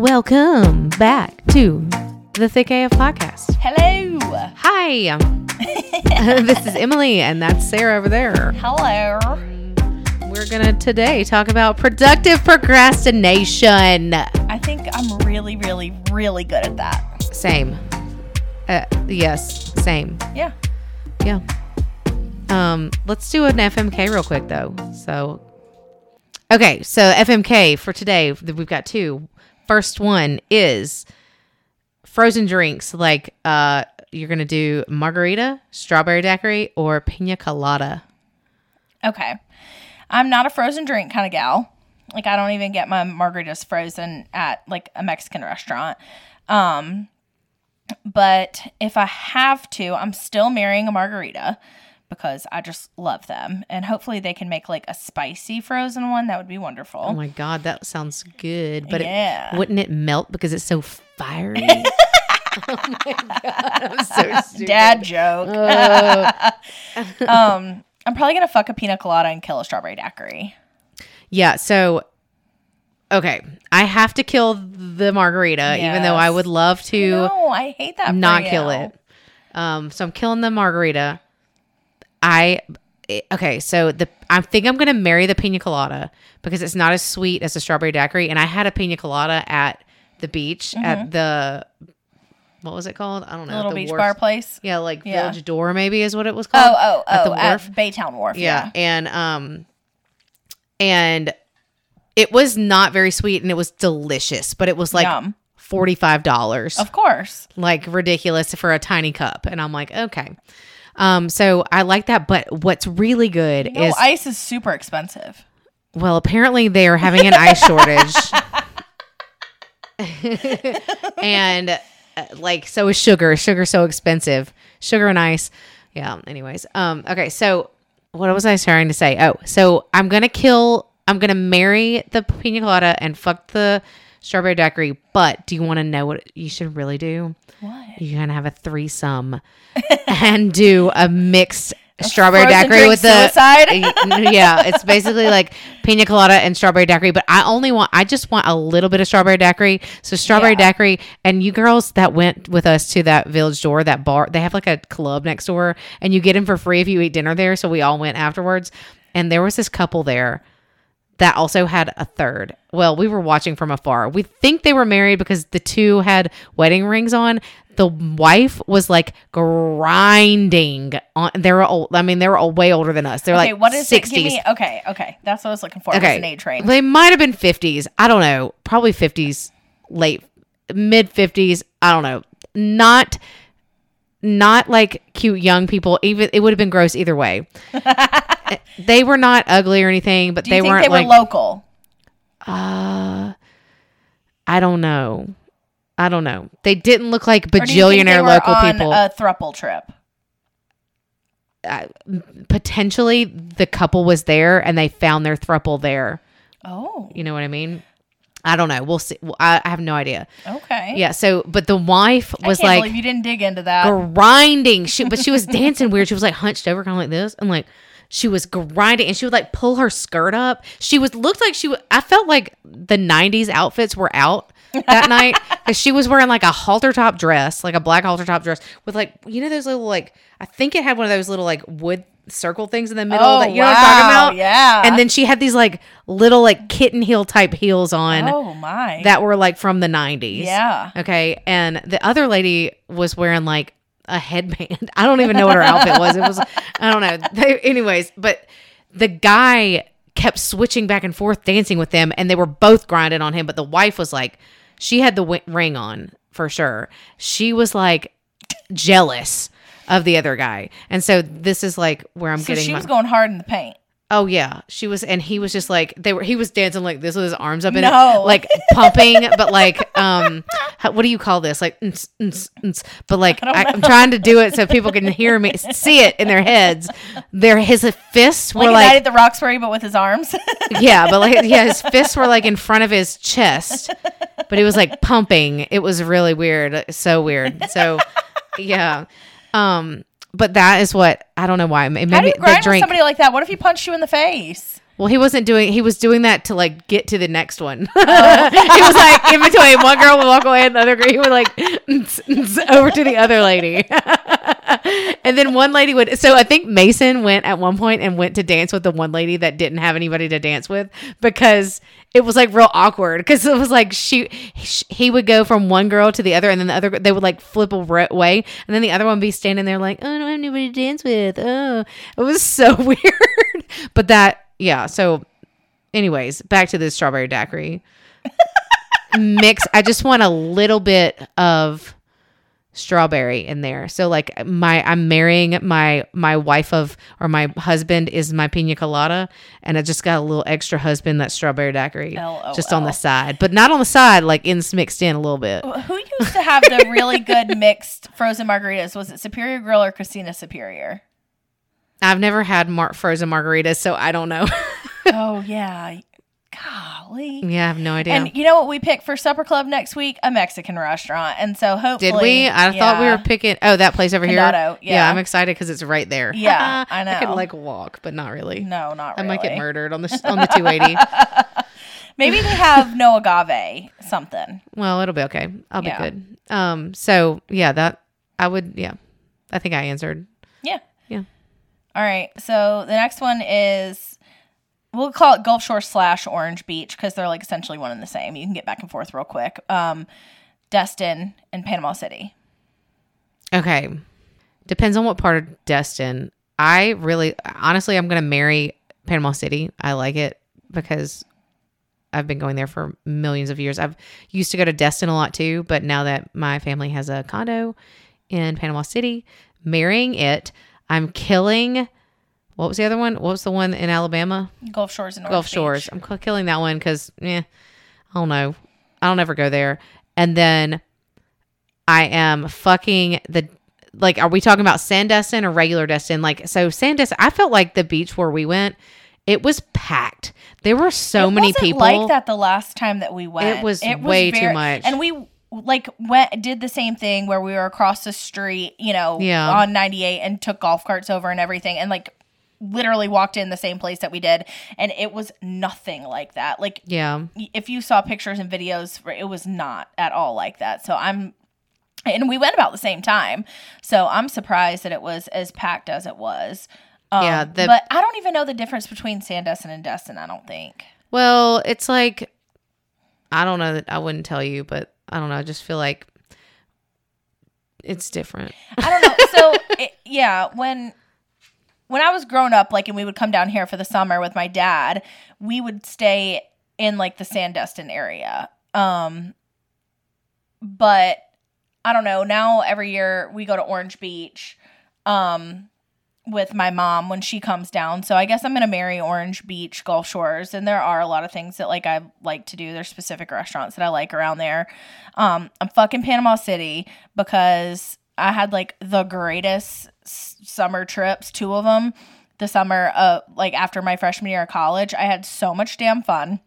Welcome back to the Thick AF podcast. Hello. Hi, this is Emily, and that's Sarah over there. Hello. We're gonna today talk about productive procrastination. I think I'm really, really, really good at that. Same. Uh, yes, same. Yeah. Yeah. Um, let's do an FMK real quick though. So, okay, so FMK for today, we've got two. First one is frozen drinks. Like, uh, you're gonna do margarita, strawberry daiquiri, or pina colada. Okay. I'm not a frozen drink kind of gal. Like I don't even get my margaritas frozen at like a Mexican restaurant. Um but if I have to, I'm still marrying a margarita because I just love them. And hopefully they can make like a spicy frozen one. That would be wonderful. Oh my god, that sounds good. But Yeah. it, wouldn't it melt because it's so fiery? oh my god, I'm so stupid. Dad joke. Um I'm probably gonna fuck a pina colada and kill a strawberry daiquiri. yeah. So, okay, I have to kill the margarita, even though I would love to No, I hate that. not kill it. Um, so I'm killing the margarita. I okay. So the I think I'm gonna marry the pina colada because it's not as sweet as the strawberry daiquiri, and I had a pina colada at the beach at the what was it called? I don't know. The little beach wharf. bar place. Yeah, like Yeah. Village Door, maybe is what it was called. Oh, oh, oh, at oh, the at, wharf. Baytowne Wharf. yeah. Yeah. and um, and it was not very sweet, and it was delicious, but it was like Yum. forty five dollars Of course. like ridiculous for a tiny cup and i'm like okay um so i like that but what's really good No, is ice is super expensive. well apparently they are having an ice shortage. And uh, like so is sugar. Sugar so expensive. Sugar and ice. Yeah anyways. Um okay so what was i trying to say? Oh so i'm gonna kill i'm gonna marry the pina colada and fuck the strawberry daiquiri but do you want to know what you should really do What? you're gonna have a threesome and do a mixed strawberry frozen daiquiri with the suicide? yeah it's basically like pina colada and strawberry daiquiri but i only want i just want a little bit of strawberry daiquiri so strawberry Yeah. daiquiri and you girls that went with us to that village door that bar they have like a club next door and you get them for free if you eat dinner there so we all went afterwards and there was this couple there that also had a third. Well, we were watching from afar. We think they were married because the two had wedding rings on. The wife was like grinding on. They were old. I mean, they were all way older than us. They're Okay, like what is it? Give me okay, okay. That's what I was looking for. Okay. An age range. they might have been fifties. I don't know. Probably fifties, late mid fifties. I don't know. Not. Not like cute young people. Even it would have been gross either way. they were not ugly or anything, but Do you they think weren't they were like local? uh, I don't know. I don't know. They didn't look like Or do you think they bajillionaire local people. A thruple trip. uh, potentially, the couple was there and they found their thruple there. Oh, You know what I mean? I don't know. We'll see. I, I have no idea. okay. Yeah. So, but the wife I was like you didn't dig into that. grinding. She, but she was dancing weird. She was like hunched over, kind of like this, and like she was grinding, and she would like pull her skirt up. She was looked like she. I felt like the '90s outfits were out that night because she was wearing like a halter top dress, like a black halter top dress with like you know those little like I think it had one of those little like wood circle things in the middle Oh, that you know what I'm talking wow, about. yeah. And then she had these like little like kitten heel type heels on oh my. that were like from the 90s. Yeah. Okay. And the other lady was wearing like a headband. I don't even know what her outfit was. It was, I don't know. They, anyways, but the guy kept switching back and forth dancing with them and they were both grinding on him. But the wife was like, she had the w- ring on for sure. She was like jealous of the other guy. And so this is like where I'm so getting she my, was going hard in the paint. Oh yeah, she was, and he was just like they were. He was dancing like this with his arms up and No. like pumping, but like um, how, what do you call this? Like, but like I am trying to do it so people can hear me, see it in their heads. Their his fists were like at the Roxbury, but with his arms. yeah, but like yeah, his fists were like in front of his chest, but he was like pumping. It was really weird, so weird. So yeah, um, but that is what I don't know why. Maybe How do you grind with somebody like that? What if he punched you in the face? Well, he wasn't doing. He was doing that to like get to the next one. Oh. he was like in between. One girl would walk away, and the other girl he would like over to the other lady. and then one lady would. So I think Mason went at one point and went to dance with the one lady that didn't have anybody to dance with because it was like real awkward. Because it was like she he would go from one girl to the other, and then the other they would like flip away, and then the other one would be standing there like, oh, I don't have anybody to dance with. Oh, it was so weird. but that yeah. So, anyways, back to the strawberry daiquiri mix. I just want a little bit of strawberry in there. So like my I'm marrying my my wife of or my husband is my pina colada and I just got a little extra husband that strawberry daiquiri LOL. just on the side. But not on the side like in mixed in a little bit. Who used to have the really good mixed frozen margaritas? Was it Superior Grill or Christina Superior? I've never had mar- frozen margaritas so I don't know. oh yeah. Golly. yeah, I have no idea. And you know what we picked for supper club next week? A Mexican restaurant. And so hopefully Did we? I thought we were picking. Oh, that place over Condado, here. yeah. I'm excited because it's right there. Yeah, I know. I could like walk, but not really. No, not really. I might get murdered on the on the 280. Maybe they have no agave something. well, it'll be okay. I'll Yeah. be good. Um. So yeah, that I would. Yeah, I think I answered. Yeah. Yeah. All right. So the next one is we'll call it Gulf Shore slash Orange Beach because they're like essentially one and the same. You can get back and forth real quick. Um, Destin and Panama City. Okay. Depends on what part of Destin. I really, honestly, I'm going to marry Panama City. I like it because I've been going there for millions of years. I've used to go to Destin a lot too, but now that my family has a condo in Panama City, marrying it, I'm killing. What was the other one? What was the one in Alabama? Gulf Shores and Orange Gulf Beach. Shores. I'm killing that one because, eh, I don't know. I don't ever go there. And then I am fucking the like. Are we talking about Sandestin or regular Destin? Like, so Sandestin. I felt like the beach where we went, it was packed. There were so It many people. like that the last time that we went. It was it way too much. And we like went did the same thing where we were across the street, you know, Yeah. on 98 and took golf carts over and everything and like literally walked in the same place that we did and it was nothing like that. Like Yeah, if you saw pictures and videos, it was not at all like that. So I'm, and we went about the same time. So I'm surprised that it was as packed as it was. Um, Yeah, the- but I don't even know the difference between Sandestin and Destin. I don't think. Well, it's like I don't know that I wouldn't tell you, but I don't know. I just feel like it's different. I don't know. So it, yeah, when when I was growing up, like, and we would come down here for the summer with my dad, we would stay in like the Sandestin area. Um, but I don't know. Now every year we go to Orange Beach, um, with my mom when she comes down. So I guess I'm gonna marry Orange Beach Gulf Shores, and there are a lot of things that like I like to do. There's specific restaurants that I like around there. Um, I'm fucking Panama City because I had like the greatest s- summer trips, two of them. The summer, uh, like after my freshman year of college, I had so much damn fun.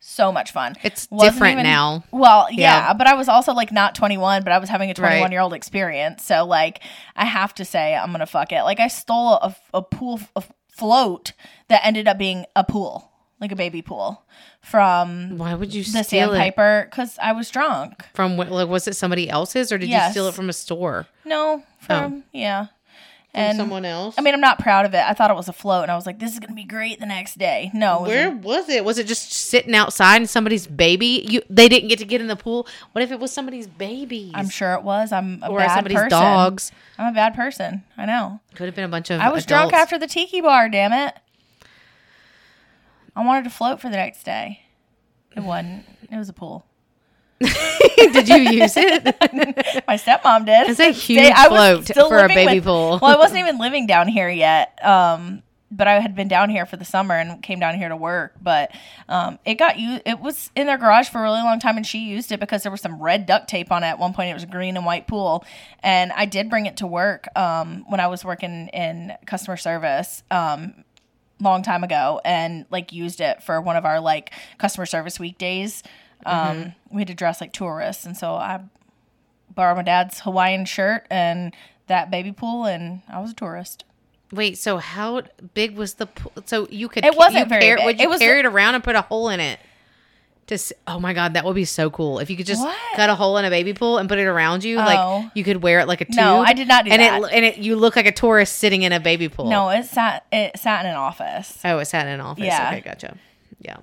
So much fun. It's Wasn't different even- now. Well, yeah, Yeah. but I was also like not 21, but I was having a Right. 21 year old experience. So like, I have to say I'm gonna fuck it. Like I stole a, a pool a float that ended up being a pool, like a baby pool, from Why would you the steal it sandpiper because I was drunk. from? wh- Like, was it somebody else's, or did you steal it from a store? No, oh. from yeah, From and someone else? I mean I'm not proud of it. I thought it was a float, and I was like, this is gonna be great the next day. No, was a- Where was it? Was it just sitting outside and somebody's baby? You they didn't get to get in the pool. What if it was somebody's baby I'm sure it was. I'm a or bad somebody's person. dogs. I'm a bad person. I know. Could have been a bunch of. I was drunk after the tiki bar, damn it. I wanted to float for the next day. It wasn't. It was a pool. Did you use it? My stepmom did. It's a huge They- I float still for a baby with- pool. Well, I wasn't even living down here yet. Um, but I had been down here for the summer and came down here to work. But um, it got you. It was in their garage for a really long time, and she used it because there was some red duct tape on it. At one point, it was a green and white pool, and I did bring it to work um, when I was working in customer service. Um, long time ago and like used it for one of our like customer service weekdays. Um, we had to dress like tourists, and so I borrowed my dad's Hawaiian shirt and that baby pool, and I was a tourist. Wait, so how big was the pool? So you could It wasn't very carry- big. Would you It was- carry it around and put a hole in it? Just oh my god, that would be so cool if you could just What? cut a hole in a baby pool and put it around you. Oh. Like you could wear it like a tube. No, I did not do and that. it and it you look like a tourist sitting in a baby pool. No, it sat it sat in an office. Oh, it sat in an office. Yeah. Okay, gotcha. Yeah.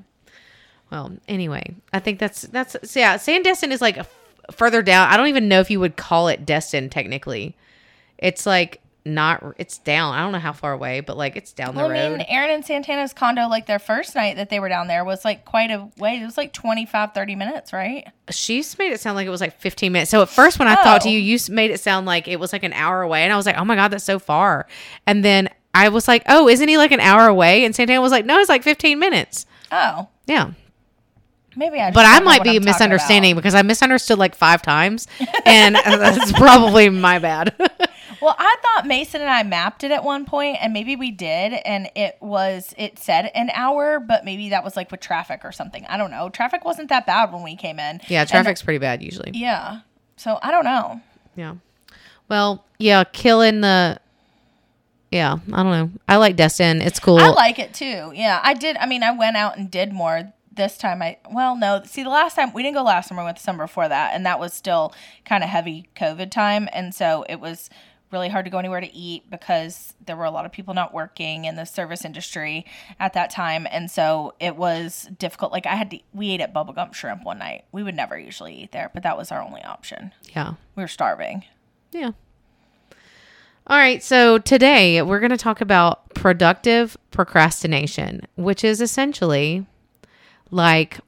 Well, anyway, I think that's that's so yeah. Sandestin is like f- further down. I don't even know if you would call it Destin technically. It's like not. It's down. I don't know how far away, but like it's down Well, the I road. mean, Aaron and Santana's condo, like their first night that they were down there, was like quite a way. It was like 25, 30 minutes, right? She's made it sound like it was like 15 minutes. So at first, when I talked to Oh. you, you made it sound like it was like an hour away, and I was like, oh my god, that's so far. And then I was like, oh, isn't he like an hour away? And Santana was like, no, it's like 15 minutes. Oh, Yeah. Maybe I. Just But I might be I'm misunderstanding because I misunderstood like five times, and that's probably my bad. Well, I thought Mason and I mapped it at one point, and maybe we did, and it was it said an hour, but maybe that was like with traffic or something. I don't know. Traffic wasn't that bad when we came in. yeah, And- traffic's pretty bad usually. yeah. So I don't know. Yeah. Well, yeah, killing the. Yeah, I don't know. I like Destin. It's cool. I like it too. Yeah, I did. I mean, I went out and did more this time. I well, no. See, the last time we didn't go last summer. We went the summer before that, and that was still kind of heavy COVID time, and so it was really hard to go anywhere to eat because there were a lot of people not working in the service industry at that time, and so it was difficult. Like I had to. We ate at Bubba Gump Shrimp one night. We would never usually eat there, but that was our only option. yeah. We were starving. Yeah. All right. So today we're going to talk about productive procrastination, which is essentially like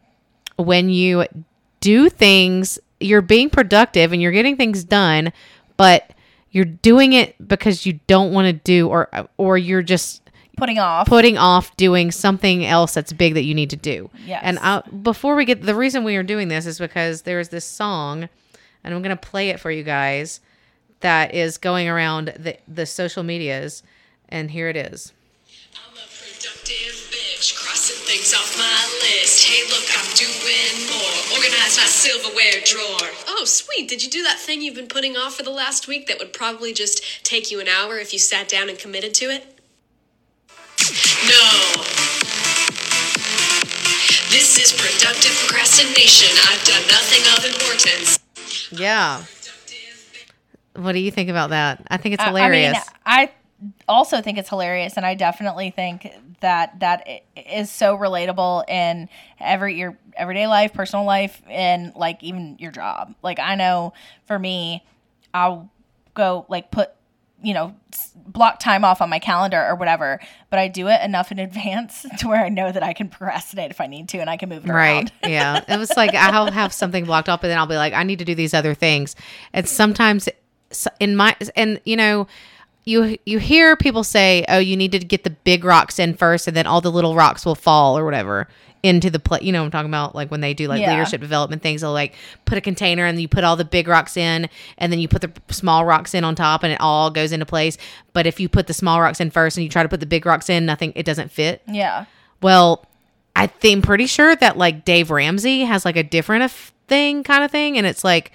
when you do things, you're being productive and you're getting things done, but you're doing it because you don't want to do or or you're just Putting off. putting off doing something else that's big that you need to do. Yes. And I, before we get the reason we are doing this is because there's this song, and I'm gonna play it for you guys, that is going around the the social medias, and here it is. I'm a productive bitch, crossing things off my list. Hey, look, I'm doing more. Organize my silverware drawer. Oh, sweet. Did you do that thing you've been putting off for the last week that would probably just take you an hour if you sat down and committed to it? No. This is productive procrastination. I've done nothing of importance. Yeah. What do you think about that? I think it's I- hilarious. I mean, I also think it's hilarious, and I definitely think that that is so relatable in every your everyday life, personal life, and like even your job. Like I know for me, I'll go like put you know block time off on my calendar or whatever, but I do it enough in advance to where I know that I can procrastinate if I need to, and I can move it Right. around. yeah. It was like I'll have something blocked up and then I'll be like, I need to do these other things. And sometimes in my and you know, you you hear people say, "Oh, you need to get the big rocks in first, and then all the little rocks will fall or whatever into the play." You know, what I'm talking about like when they do like Yeah. leadership development things. They'll like put a container and you put all the big rocks in, and then you put the small rocks in on top, and it all goes into place. But if you put the small rocks in first and you try to put the big rocks in, nothing, it doesn't fit. Yeah. Well, I think I'm pretty sure that like Dave Ramsey has like a different af- thing kind of thing, and it's like,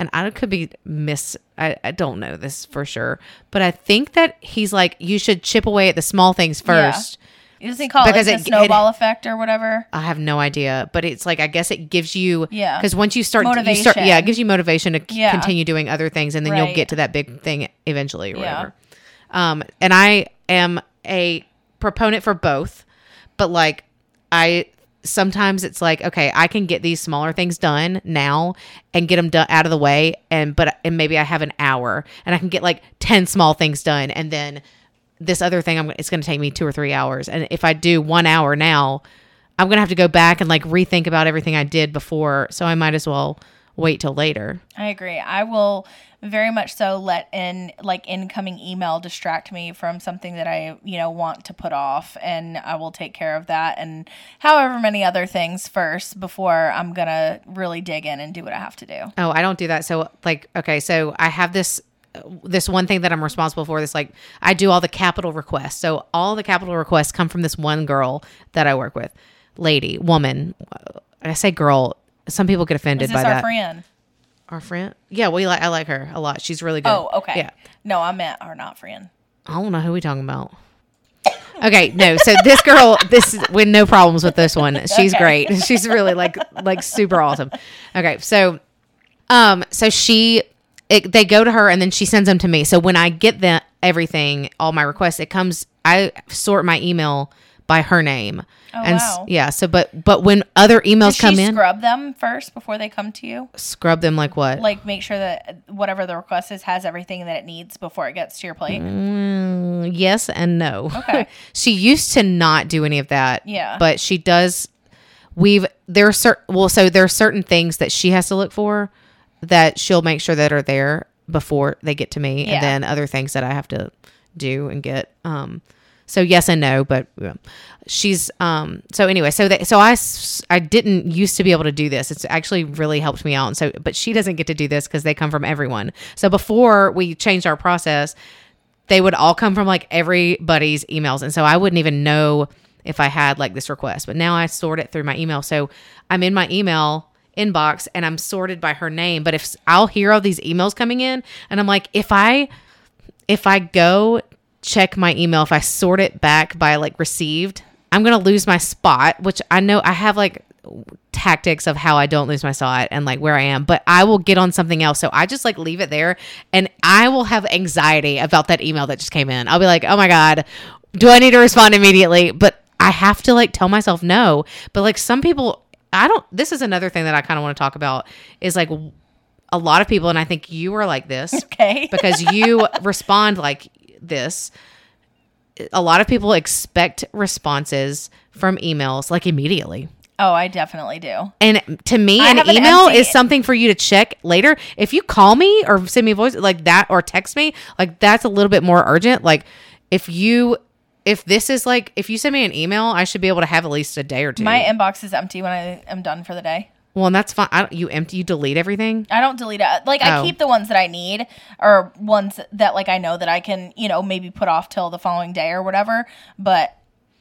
and I could be miss. I, I don't know this for sure, but I think that he's like you should chip away at the small things first. Doesn't he call Because it it- like the snowball effect or whatever? I have no idea, but it's like I guess it gives you Yeah. because once you start you start yeah it gives you motivation to Yeah. continue doing other things and then you'll get to that big thing eventually or Yeah. whatever. Um, and I am a proponent for both, but like I sometimes it's like okay I can get these smaller things done now and get them done out of the way and but and maybe I have an hour and I can get like ten small things done and then this other thing I'm it's going to take me two or three hours. And if I do one hour now I'm going to have to go back and like rethink about everything I did before. So I might as well wait till later I agree. I will very much so let in like incoming email distract me from something that I, you know, want to put off and I will take care of that and however many other things first before I'm going to really dig in and do what I have to do. Oh, I don't do that. So like, okay, so I have this this one thing that I'm responsible for. This like I do all the capital requests. So all the capital requests come from this one girl that I work with, lady, woman. I say girl. Some people get offended Is by this is our that. friend? Our friend? Yeah, we like. I like her a lot. She's really good. Oh, okay. Yeah. No, I meant our not friend. I don't know who we talking about. Okay, no. So this girl, this is with no problems with this one. She's Okay. great. She's really like like super awesome. Okay, so um, so she it, they go to her and then she sends them to me. So when I get the everything, all my requests, it comes. I sort my email by her name. Oh, and wow. yeah. So but but when other emails Does come she in, scrub them first before they come to you? scrub them like what? Like make sure that whatever the request is has everything that it needs before it gets to your plate. Mm, yes and no. Okay. she used to not do any of that. Yeah. But she does. We've there are certain well, so there are certain things that she has to look for that she'll make sure that are there before they get to me, Yeah. and then other things that I have to do and get. Um. So yes and no, but she's um. So anyway, so that so I I didn't used to be able to do this. It's actually really helped me out. And so, but she doesn't get to do this because they come from everyone. So before we changed our process, they would all come from like everybody's emails and so i wouldn't even know if i had like this request but now i sort it through my email so i'm in my email inbox and i'm sorted by her name but if i'll hear all these emails coming in and i'm like if i if i go check my email if i sort it back by like received i'm gonna lose my spot which i know i have like tactics of how I don't lose my spot and like where I am, but I will get on something else. So I just like leave it there and I will have anxiety about that email that just came in. I'll be like, oh my God, do I need to respond immediately? But I have to like tell myself no. But like some people, I don't, this is another thing that I kind of want to talk about is like a lot of people, and I think you are like this Okay. because you respond like this. A lot of people expect responses from emails like immediately. oh, I definitely do. And to me, I an have an email is something for you to check later. If you call me or send me a voice like that or text me, like that's a little bit more urgent. Like if you, if this is like, if you send me an email, I should be able to have at least a day or two. My inbox is empty when I am done for the day. Well, and that's fine. I don't, you empty, you delete everything. I don't delete it. Uh, like I Oh. keep the ones that I need or ones that like I know that I can, you know, maybe put off till the following day or whatever. But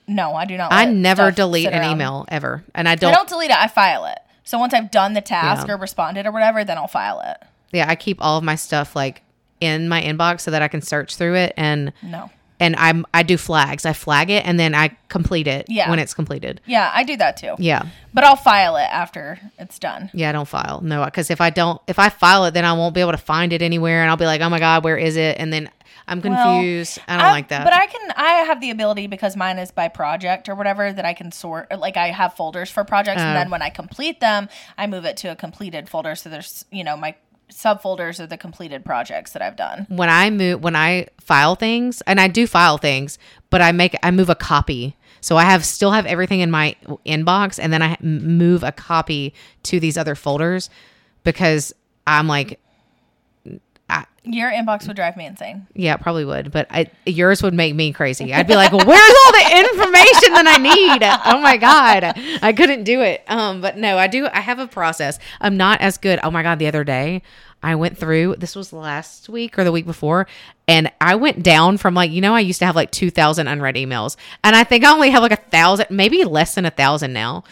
no, I do not. I never delete an email ever. And I I don't, I don't delete it. I file it. So once I've done the task Yeah. or responded or whatever, then I'll file it. yeah, I keep all of my stuff like in my inbox so that I can search through it and, No. And I'm, I do flags. I flag it and then I complete it Yeah. when it's completed. Yeah, I do that too. Yeah. But I'll file it after it's done. Yeah, I don't file. No, because if I don't, if I file it, then I won't be able to find it anywhere, and I'll be like, oh my god, where is it? And then I'm Well, confused. I don't I- like that. But I can I have the ability because mine is by project or whatever that I can sort like I have folders for projects and Oh. then when I complete them, I move it to a completed folder so there's, you know, my subfolders are the completed projects that I've done. when I move, when I file things, and I do file things, but I make, I move a copy. So I have still have everything in my inbox, and then I move a copy to these other folders because I'm like, Your inbox would drive me insane. yeah, it probably would, but I, yours would make me crazy. I'd be like, where's all the information that I need? Oh my god, I couldn't do it. Um, but no, I do. I have a process. I'm not as good. Oh my god, the other day I went through. This was last week or the week before, and I went down from like you know I used to have like two thousand unread emails, and I think I only have like a thousand, maybe less than a thousand now.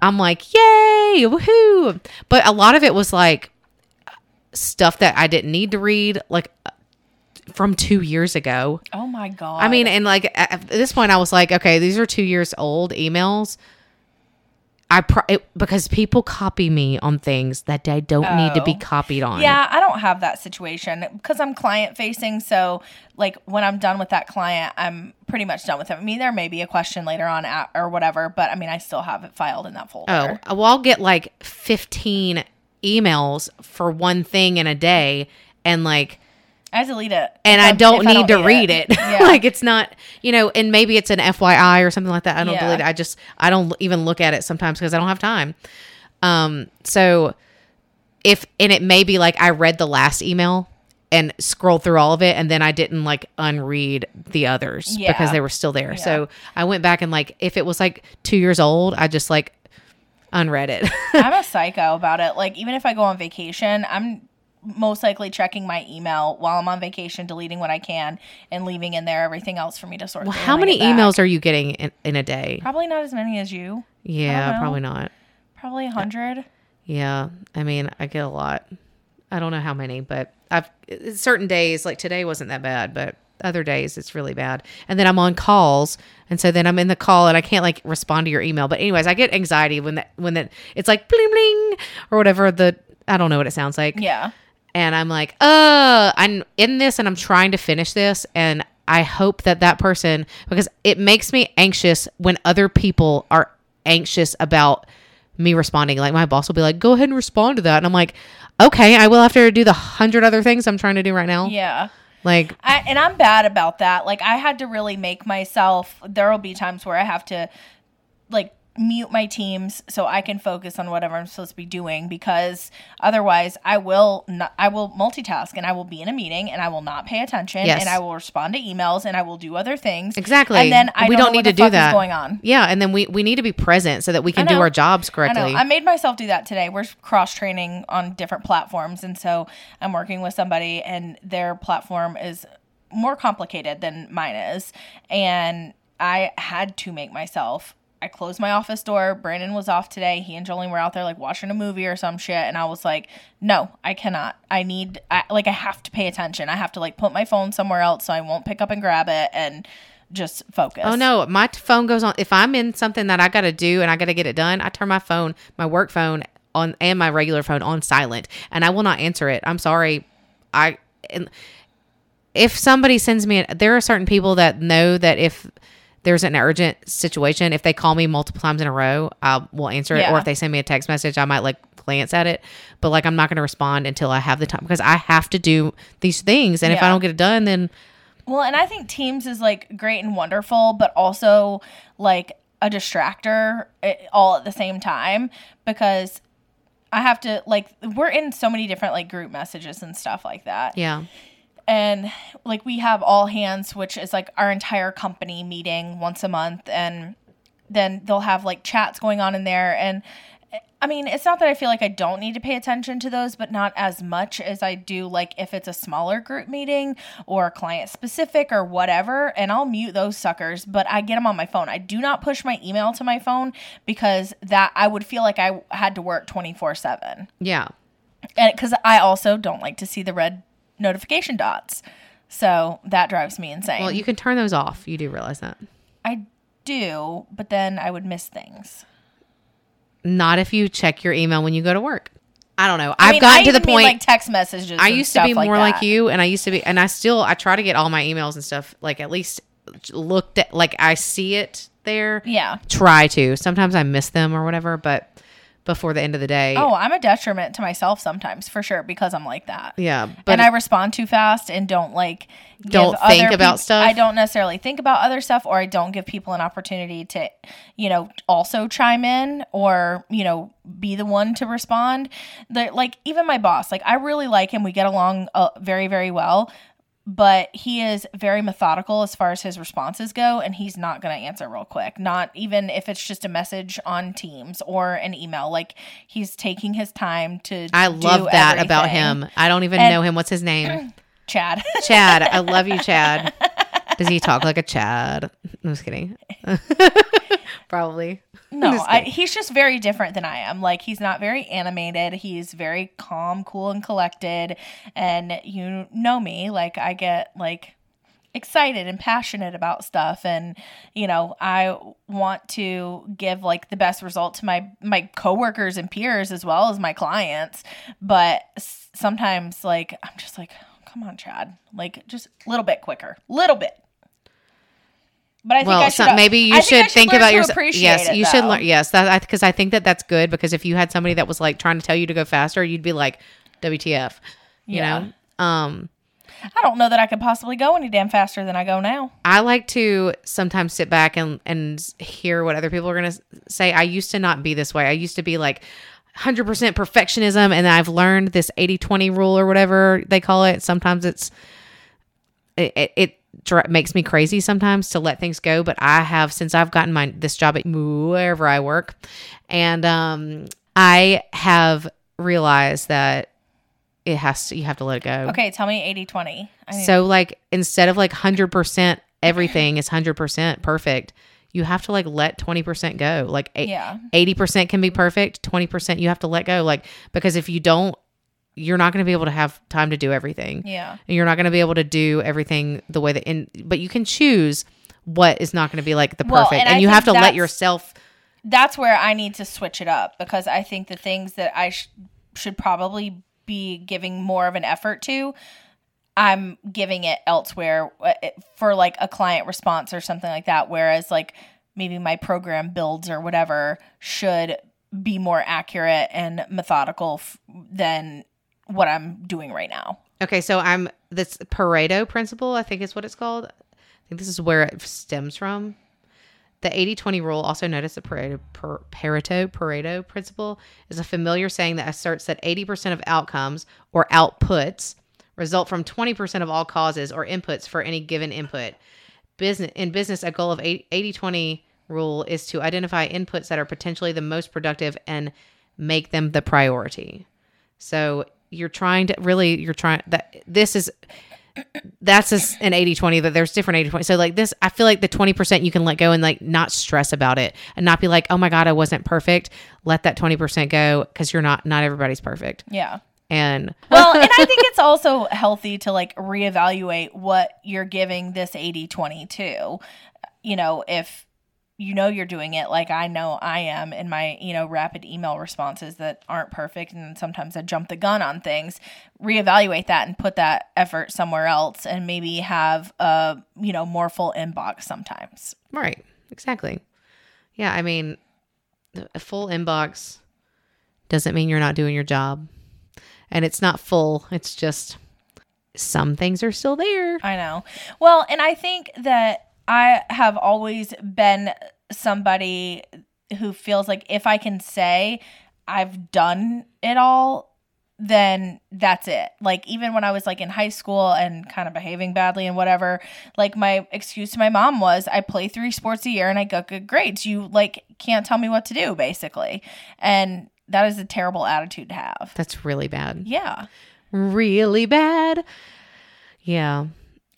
I'm like, yay, woohoo! But a lot of it was like stuff that I didn't need to read, like uh, from two years ago. Oh my god. I mean, and like at this point, I was like, okay, these are two years old emails. I pro- it, because people copy me on things that they don't need to be Oh. copied on. Yeah, I don't have that situation because I'm client facing. So, like, when I'm done with that client, I'm pretty much done with it. I mean, there may be a question later on at, or whatever, but I mean, I still have it filed in that folder. Oh, well, I'll get like 15 emails for one thing in a day, and like I delete it, and I don't need to read it. Yeah. like it's not, you know, and maybe it's an FYI or something like that. I don't Yeah. delete it. I just I don't even look at it sometimes because I don't have time. Um, so if and it may be like I read the last email and scrolled through all of it and then I didn't like unread the others Yeah. because they were still there. So I went back and like if it was like 2 years old, I just like unread it. I'm a psycho about it. Like, even if I go on vacation, I'm most likely checking my email while I'm on vacation, deleting what I can, and leaving in there everything else for me to sort. well, how many emails are you getting in, in a day? Probably not as many as you. Yeah, probably not. Probably a hundred. Yeah, I mean, I get a lot. I don't know how many, but I've certain days like today wasn't that bad, but other days it's really bad. And then I'm on calls, and so then I'm in the call and I can't like respond to your email. But anyways, I get anxiety when that when that it's like bling bling or whatever the I don't know what it sounds like. Yeah. And I'm like, uh, I'm in this and I'm trying to finish this, and I hope that that person because it makes me anxious when other people are anxious about me responding. Like my boss will be like, "Go ahead and respond to that," and I'm like, "Okay, I will have to do the hundred other things I'm trying to do right now." Yeah. Like, I, and I'm bad about that. Like I had to really make myself. There will be times where I have to, like, mute my teams so I can focus on whatever I'm supposed to be doing because otherwise I will not. I will multitask and I will be in a meeting and I will not pay attention Yes. and I will respond to emails and I will do other things exactly. And then I we don't, don't know need to do that. going on. Yeah, and then we we need to be present so that we can do our jobs correctly. know. I made myself do that today. We're cross training on different platforms. And so I'm working with somebody, and their platform is more complicated than mine is. And I had to make myself. I closed my office door. Brandon was off today. He and Jolene were out there like watching a movie or some shit. And I was like, no, I cannot. I need, I, like, I have to pay attention. I have to like put my phone somewhere else so I won't pick up and grab it and just focus. Oh no, my phone goes on. If I'm in something that I got to do and I got to get it done, I turn my phone, my work phone on and my regular phone on silent and I will not answer it. I'm sorry. I if somebody sends me a, there are certain people that know that if there's an urgent situation, if they call me multiple times in a row, I will answer it. Or if they send me a text message, I might like glance at it, but like I'm not going to respond until I have the time because I have to do these things. And if I don't get it done then Well, and I think Teams is like great and wonderful, but also like a distractor eh, all at the same time because I have to like we're in so many different like group messages and stuff like that. yeah. And like we have all hands, which is like our entire company meeting once a month and then they'll have like chats going on in there and I mean, it's not that I feel like I don't need to pay attention to those, but not as much as I do like if it's a smaller group meeting or client specific or whatever, and I'll mute those suckers, but I get them on my phone. I do not push my email to my phone because that I would feel like I had to work 24/7. Yeah. And cuz I also don't like to see the red notification dots. So, that drives me insane. Well, you can turn those off. You do realize that. I do, but then I would miss things. Not if you check your email when you go to work. I don't know. I I've mean, gotten to the mean, point. like text messages. I used to be more like, you, and I used to be, and I still I try to get all my emails and stuff like at least looked at, like I see it there. Yeah. Try to. Sometimes I miss them or whatever, but before the end of the day, Oh, I'm a detriment to myself sometimes for sure because I'm like that. yeah. But and I respond too fast and don't like give Don't think about stuff? I don't necessarily think about other stuff, or I don't give people an opportunity to, you know, also chime in or you know be the one to respond. The like even my boss, like I really like him. We get along uh, very very well. But he is very methodical as far as his responses go, and he's not going to answer real quick. Not even if it's just a message on Teams or an email. Like he's taking his time to. I love that about him. I don't even And- know him. What's his name? Chad. Chad. I love you, Chad. Does he talk like a Chad? I'm just kidding. Probably. No, Just I, he's just very different than I am. Like he's not very animated. He's very calm, cool, and collected. And you know me, like I get like excited and passionate about stuff and you know i want to give like the best result to my my coworkers and peers as well as my clients but s- sometimes like i'm just like oh, come on chad like just a little bit quicker little bit but i think well, I so maybe you I should I think learn about to yourself. Yes, it, you should learn. Yes, that because I, think that that's good because if you had somebody that was like trying to tell you to go faster, you'd be like, "WTF," you Yeah. know. Um, I don't know that I could possibly go any damn faster than I go now. I like to sometimes sit back and and hear what other people are gonna say. I used to not be this way. I used to be like. 100% perfectionism and I've learned this 80-20 rule or whatever they call it. Sometimes it's it, it, it dr- makes me crazy sometimes to let things go but i have since i've gotten my this job at wherever i work and um i have realized that it has to you have to let it go Okay, tell me 80 20. So like instead of like 100% everything is 100% perfect you have to like let 20% go like eight- Yeah. 80% can be perfect 20% you have to let go like because if you don't you're not going to be able to have time to do everything. Yeah. And you're not going to be able to do everything the way that in but you can choose what is not going to be like the Well, perfect and and, you have to let yourself that's where I need to switch it up because I think the things that I sh- should probably be giving more of an effort to, I'm giving it elsewhere uh, for like a client response or something like that. Whereas like maybe my program builds or whatever should be more accurate and methodical f- than what I'm doing right now. Okay, so I'm this Pareto principle, I think is what it's called. I think this is where it stems from. The 80-20 rule, also known as the Pareto Pareto Pareto principle, is a familiar saying that asserts that 80% of outcomes or outputs result from 20% of all causes or inputs for any given input. Business in business, a goal of 80-20 rule is to identify inputs that are potentially the most productive and make them the priority. So you're trying to really you're trying that this is that's a, an 80 20 that there's different 80 20 so like this i feel like the 20% you can let go and like not stress about it and not be like oh my god i wasn't perfect let that 20% go because you're not not everybody's perfect Yeah. and well, and I think it's also healthy to like reevaluate what you're giving this 80 20 to. You know, if you know you're doing it like I know I am in my, you know, rapid email responses that aren't perfect and sometimes I jump the gun on things, reevaluate that and put that effort somewhere else and maybe have a, you know, more full inbox sometimes. right exactly yeah i mean a full inbox doesn't mean you're not doing your job and it's not full it's just some things are still there I know. Well, and I think that I have always been somebody who feels like if I can say I've done it all, then that's it. Like even when I was like in high school and kind of behaving badly and whatever, like my excuse to my mom was I play three sports a year and I got good grades. You like can't tell me what to do basically. And that is a terrible attitude to have. that's really bad Yeah. really bad. Yeah.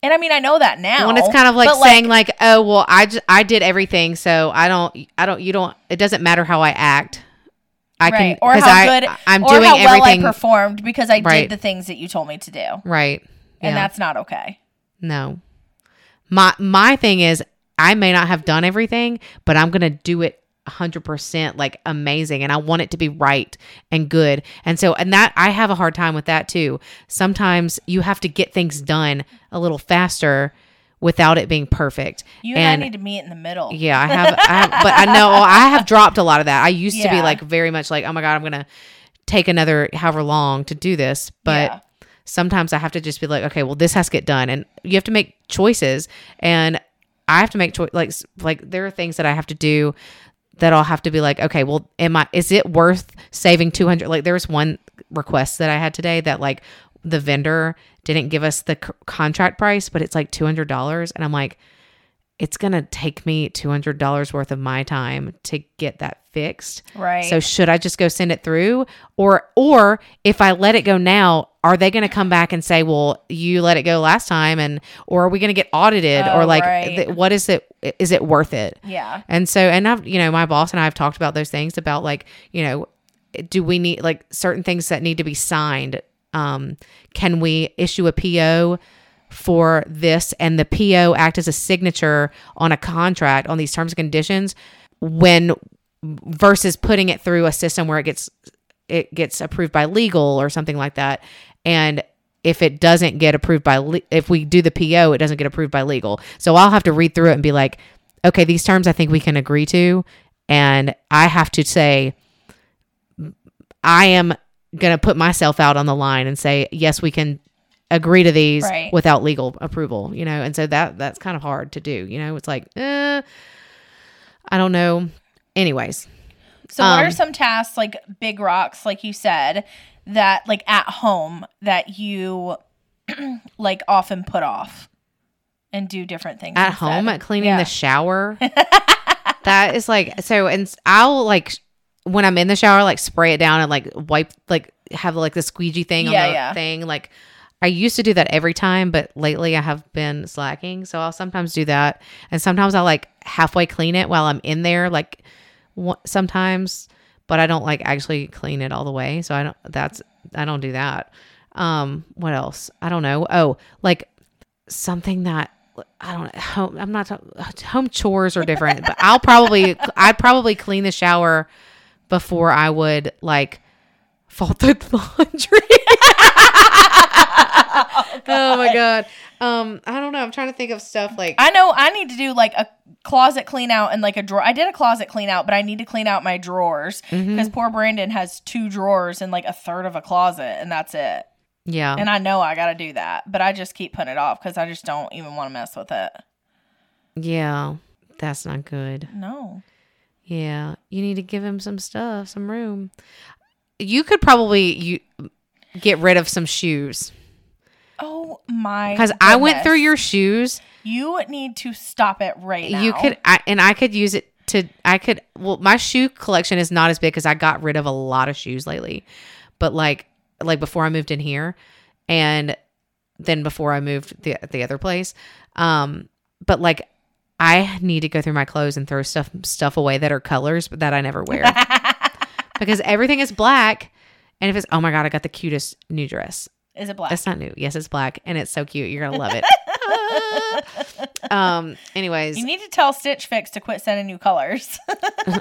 And I mean, I know that now. when it's kind of like saying like, "Oh, well, I j- I did everything, so I don't I don't you don't it doesn't matter how I act. I right. can or how I, good I'm or doing how well everything I performed because I Right. did the things that you told me to do. right. And Yeah. that's not okay. no. My my thing is I may not have done everything, but I'm going to do it 100% like amazing and I want it to be right and good. And so and that I have a hard time with that too. Sometimes you have to get things done a little faster without it being perfect. You and, I need to meet in the middle. Yeah, I have, I have, but I know I have dropped a lot of that. I used to be like very much like, oh my god, I'm gonna take another however long to do this, but Yeah. sometimes I have to just be like, okay, well, this has to get done, and you have to make choices, and I have to make choice. Like, like there are things that I have to do that I'll have to be like, okay, well, am I? Is it worth saving two hundred? Like, there was one request that I had today that like the vendor didn't give us the c- contract price, but it's like two hundred dollars, and I'm like it's going to take me $200 worth of my time to get that fixed. Right. So should I just go send it through or or if I let it go now, are they going to come back and say, "Well, you let it go last time and or are we going to get audited or Oh, like right. th- what is it is it worth it?" Yeah. And so, and I've, you know, my boss and I have talked about those things about like, you know, do we need like certain things that need to be signed? Um, can we issue a PO for this and the PO act as a signature on a contract on these terms and conditions when versus putting it through a system where it gets it gets approved by legal or something like that. And if it doesn't get approved by if we do the PO it doesn't get approved by legal. So I'll have to read through it and be like okay these terms I think we can agree to. And I have to say I am going to put myself out on the line and say yes we can agree to these Right. without legal approval you know and so that that's kind of hard to do you know it's like eh, I don't know anyways So what are Um, some tasks like big rocks, like you said, that like at home that you like often put off and do different things at instead? home at cleaning Yeah. the shower that is like so and I'll like when i'm in the shower like spray it down and like wipe like have like the squeegee thing Yeah, on the yeah. thing like i used to do that every time but lately i have been slacking so i'll sometimes do that and sometimes i'll like halfway clean it while i'm in there like sometimes but i don't like actually clean it all the way so i don't that's I don't do that. Um, what else? I don't know. Oh, like something that I don't know. Home, I'm not home chores are different, but I'll probably I'd probably clean the shower before I would like fold the laundry. oh my god. Um, I don't know. I'm trying to think of stuff like I know I need to do like a closet clean out and like a drawer. I did a closet clean out, but I need to clean out my drawers because Mm-hmm. poor Brandon has two drawers and like a third of a closet, and that's it. yeah. And I know I got to do that, but I just keep putting it off because I just don't even want to mess with it. yeah. That's not good. No. Yeah, you need to give him some stuff, some room. You could probably you get rid of some shoes Oh my! because I went through your shoes. You need to stop it right now. You could, I, and I could use it to. I could. Well, my shoe collection is not as big because I got rid of a lot of shoes lately, but like like before I moved in here, and then before I moved the the other place, um, but like. I need to go through my clothes and throw stuff stuff away that are colors but that I never wear. because everything is black. And if it's oh my god, I got the cutest new dress. Is it black? It's not new. Yes, it's black and it's so cute. You're gonna love it. um. Anyways, you need to tell Stitch Fix to quit sending you colors.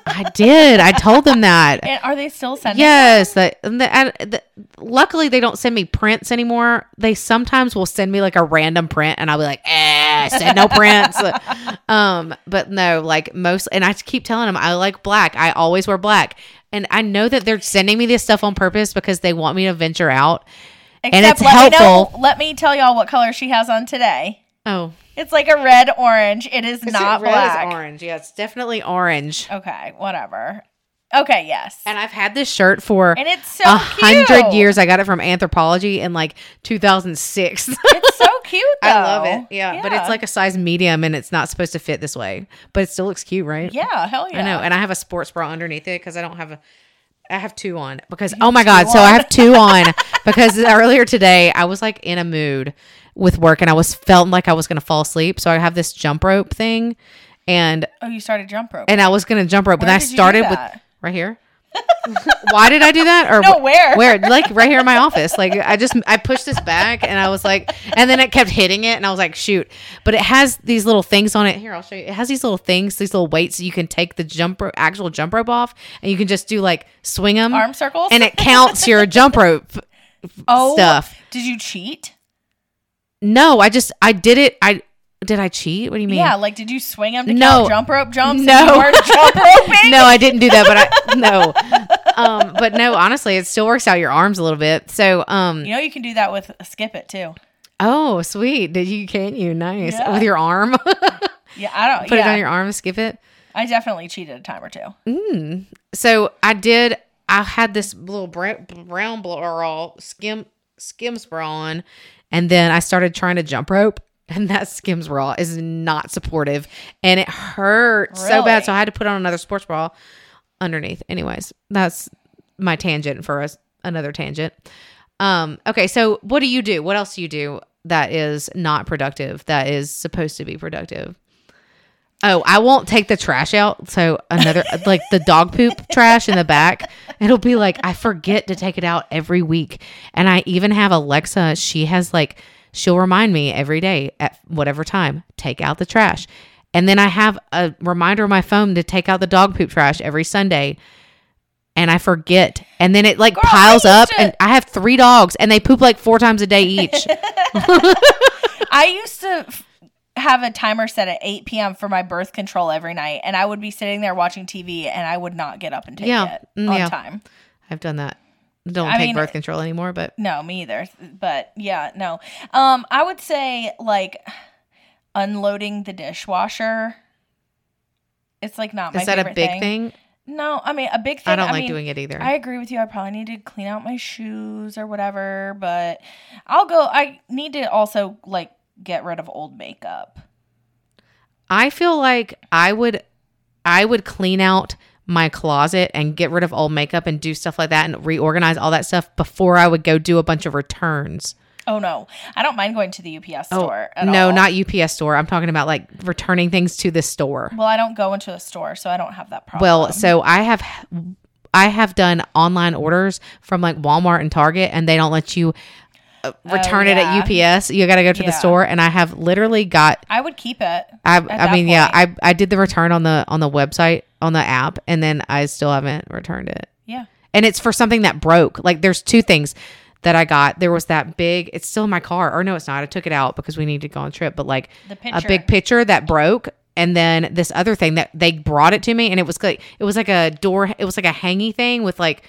I did. I told them that. and are they still sending? Yes, that and the, the, luckily they don't send me prints anymore. They sometimes will send me like a random print, and I'll be like, "Eh, send no prints." um, but no, like most, and I keep telling them I like black. I always wear black, and I know that they're sending me this stuff on purpose because they want me to venture out. Except it's let Me helpful. know, let me tell y'all what color she has on today. Oh, It's like a red orange. It is not red black. Is orange. Yeah, it's definitely orange. Okay, whatever. Okay, yes. And I've had this shirt for And it's so a hundred years. I got it from Anthropologie in like 2006. It's so cute though. I love it. Yeah, but it's like a size medium and it's not supposed to fit this way, but it still looks cute, right? Yeah, hell yeah. I know. And I have a sports bra underneath it because I don't have a. I have two on because oh my god! So I have two on because earlier today I was like in a mood with work and I was felt like I was gonna fall asleep. So I have this jump rope thing, and Oh, you started jump rope. and I was gonna jump rope, but Where I did you do started with that? right here. Why did I do that? Or No, where? Where? Like right here in my office. Like I just I pushed this back and I was like, and then it kept hitting it, and I was like, shoot. But it has these little things on it. Here, I'll show you. It has these little things, these little weights. You can take the jump rope, actual jump rope off, and you can just do like swing them, Arm circles? and it counts your jump rope. oh, stuff. Did you cheat? No, I just I did it. I did I cheat? What do you mean? Yeah, like did you swing them to No. jump rope jumps? No. if you weren't jump roping. no, I didn't do that, but I no. Um, but no, honestly, it still works out your arms a little bit. So, um, You know you can do that with a skip it too. oh, sweet. Did you can you nice Yeah. with your arm? Yeah, I don't. Put yeah, it on your arm, skip it. I definitely cheated a time or two. So I did. I had this little brown bra skim skims bra on, and then I started trying to jump rope. And that Skims bra is not supportive, and it hurt so bad. So I had to put on another sports bra underneath. Anyways, that's my tangent for us. Another tangent. Um. Okay. So what do you do? What else do you do that is not productive? That is supposed to be productive? Oh, I won't take the trash out. So another like the dog poop trash in the back. It'll be like I forget to take it out every week. And I even have Alexa, she has like she'll remind me every day at whatever time, take out the trash. And then I have a reminder on my phone to take out the dog poop trash every Sunday. And I forget. And then it like Girl, piles up to- and I have 3 dogs and they poop like 4 times a day each. I used to have a timer set at 8 p.m. for my birth control every night, and I would be sitting there watching TV, and I would not get up and take Yeah, it mm, on yeah. time. I've done that. Don't I take mean- birth control anymore, but No, me either. But yeah, no. Um, I would say like unloading the dishwasher. It's like not my is that a big thing? No, I mean a big thing. I don't like mean, doing it either. I agree with you. I probably need to clean out my shoes or whatever, but I'll go. I need to also like get rid of old makeup. I feel like I would I would clean out my closet and get rid of old makeup and do stuff like that and reorganize all that stuff before I would go do a bunch of returns. Oh no, I don't mind going to the UPS oh, store. At Oh, no, all. not UPS store. I'm talking about like returning things to the store. Well, I don't go into a store, so I don't have that problem. Well, so I have I have done online orders from like Walmart and Target, and they don't let you uh, return it at UPS. You got to go to the store, and I have literally got. I would keep it. I, I mean, yeah. I I did the return on the on the website on the app, and then I still haven't returned it. Yeah. And it's for something that broke. Like there's two things that I got. There was that big. It's still in my car, or no, it's not. I took it out because we need to go on a trip. But like The a big picture that broke and then this other thing that they brought it to me and it was like it was like a door it was like a hangy thing with like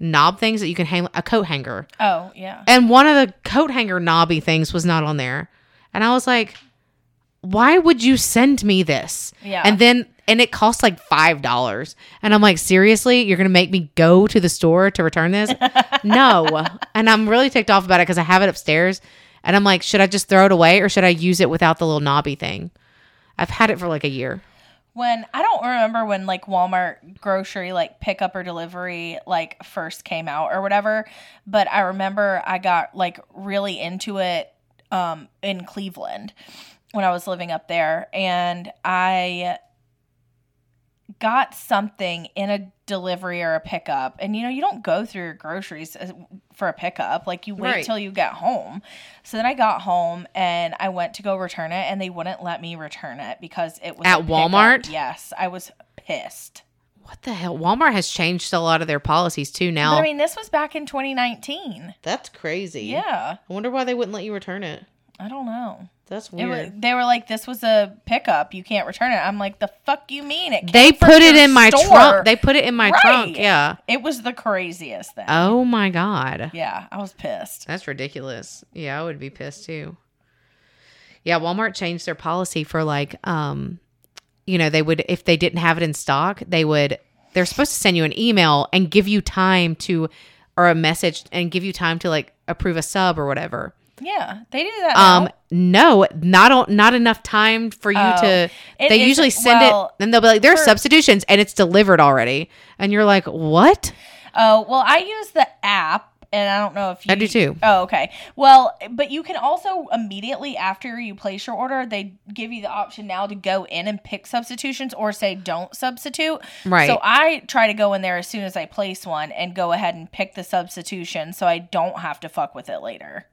knob things that you can hang a coat hanger. Oh yeah. and one of the coat hanger knobby things was not on there. And i was like why would you send me this? Yeah. and then and it cost like five dollars. And i'm like seriously? You're gonna make me go to the store to return this? No. And i'm really ticked off about it because i have it upstairs. And i'm like should i just throw it away or should i use it without the little knobby thing? I've had it for like a year when I don't remember when like Walmart grocery like pickup or delivery like first came out or whatever, but I remember I got like really into it um in Cleveland when I was living up there and I got something in a delivery or a pickup and you know you don't go through your groceries uh, for a pickup like you wait Right. till you get home. So then i got home and i went to go return it and they wouldn't let me return it because it was At. Walmart? yes i was pissed. What the hell? Walmart has changed a lot of their policies too now. But i mean this was back in 2019 that's crazy. Yeah. I wonder why they wouldn't let you return it. I don't know that's It weird wa- they were like, "This was a pickup. You can't return it." I'm like, "The fuck you mean?" It they came from put it in my store." trunk they put it in my Right. trunk yeah It was the craziest thing. oh my god yeah, I was pissed. That's ridiculous. Yeah, I would be pissed too. Yeah, Walmart changed their policy for like um you know, they would if they didn't have it in stock, they would they're supposed to send you an email and give you time to or a message and give you time to like approve a sub or whatever. Yeah, they do that. Now. Um no, not on, not enough time for you Oh, to they usually send well, it and they'll be like there are for- substitutions and it's delivered already. And you're like, "What?" Oh, well, I use the app, and I don't know if you I do too. Oh, okay. Well, but you can also immediately after you place your order, they give you the option now to go in and pick substitutions or say don't substitute. Right. So I try to go in there as soon as I place one and go ahead and pick the substitution so I don't have to fuck with it later.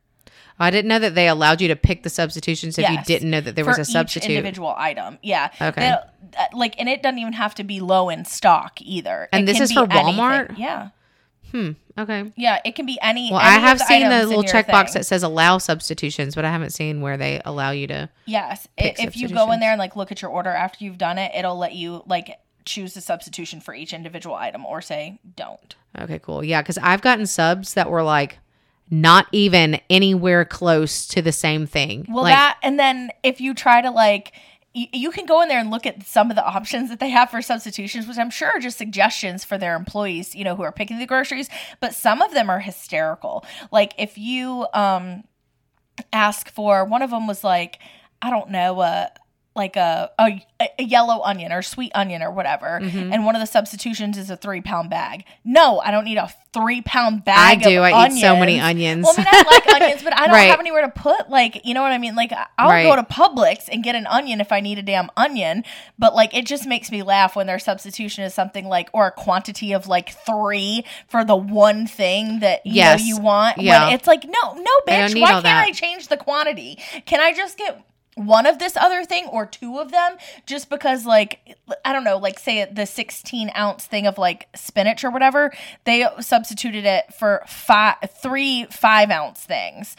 I didn't know that they allowed you to pick the substitutions if you didn't know that there For was a each substitute. individual item. Yeah. Okay. They- uh, like, and it doesn't even have to be low in stock either. And It this is for anything. Walmart? Yeah. Hmm. Okay. Yeah. It can be any. Well, any I have seen the little checkbox that says allow substitutions, but I haven't seen where they allow you to. Yes. If you go in there and like look at your order after you've done it, it'll let you like choose the substitution for each individual item or say don't. Okay, cool. Yeah, because I've gotten subs that were like not even anywhere close to the same thing. Well, like, that and then if you try to like. y- You can go in there and look at some of the options that they have for substitutions, which I'm sure are just suggestions for their employees, you know, who are picking the groceries. But some of them are hysterical. Like if you um ask for one of them was like I don't know, uh, like a, a a yellow onion or sweet onion or whatever, Mm-hmm. and one of the substitutions is a three pound bag. No, I don't need a three pound bag. I do. I eat so many onions. onions. Well, I mean, I like onions, but I don't Right. have anywhere to put like, you know what I mean? Like, I'll Right. go to Publix and get an onion if I need a damn onion, but like, it just makes me laugh when their substitution is something like, or a quantity of like three for the one thing that you Yes. know you want. Yeah. When it's like, no, no, bitch. Why can't that. I change the quantity? Can I just get one of this other thing or two of them just because like i don't know like say the 16 ounce thing of like spinach or whatever they substituted it for five three five ounce things.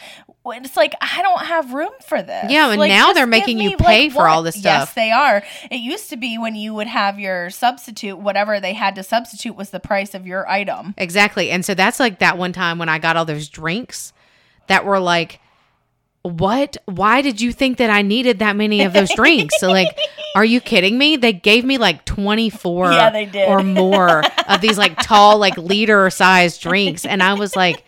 It's like i don't have room for this. Yeah, and Like, now they're making you pay like, for all this stuff. yes they are. It used to be when you would have your substitute whatever they had to substitute was the price of your item. Exactly. And so that's like that one time when I got all those drinks that were like, what? Why did you think that I needed that many of those drinks? So like, are you kidding me? They gave me like 24 Yeah, they did. or more of these like tall, like liter sized drinks. And I was like,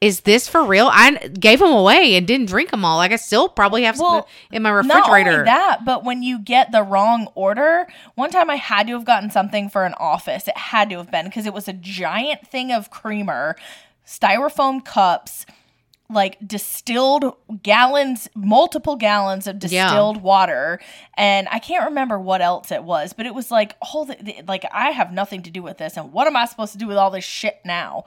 is this for real? I gave them away and didn't drink them all. Like I still probably have some in my Not refrigerator. only that, but when you get the wrong order, one time I had to have gotten something for an office. It had to have been because it was a giant thing of creamer, styrofoam cups, like distilled gallons, multiple gallons of distilled water, and I can't remember what else it was, but it was like, oh, hold it, like I have nothing to do with this, and what am I supposed to do with all this shit now?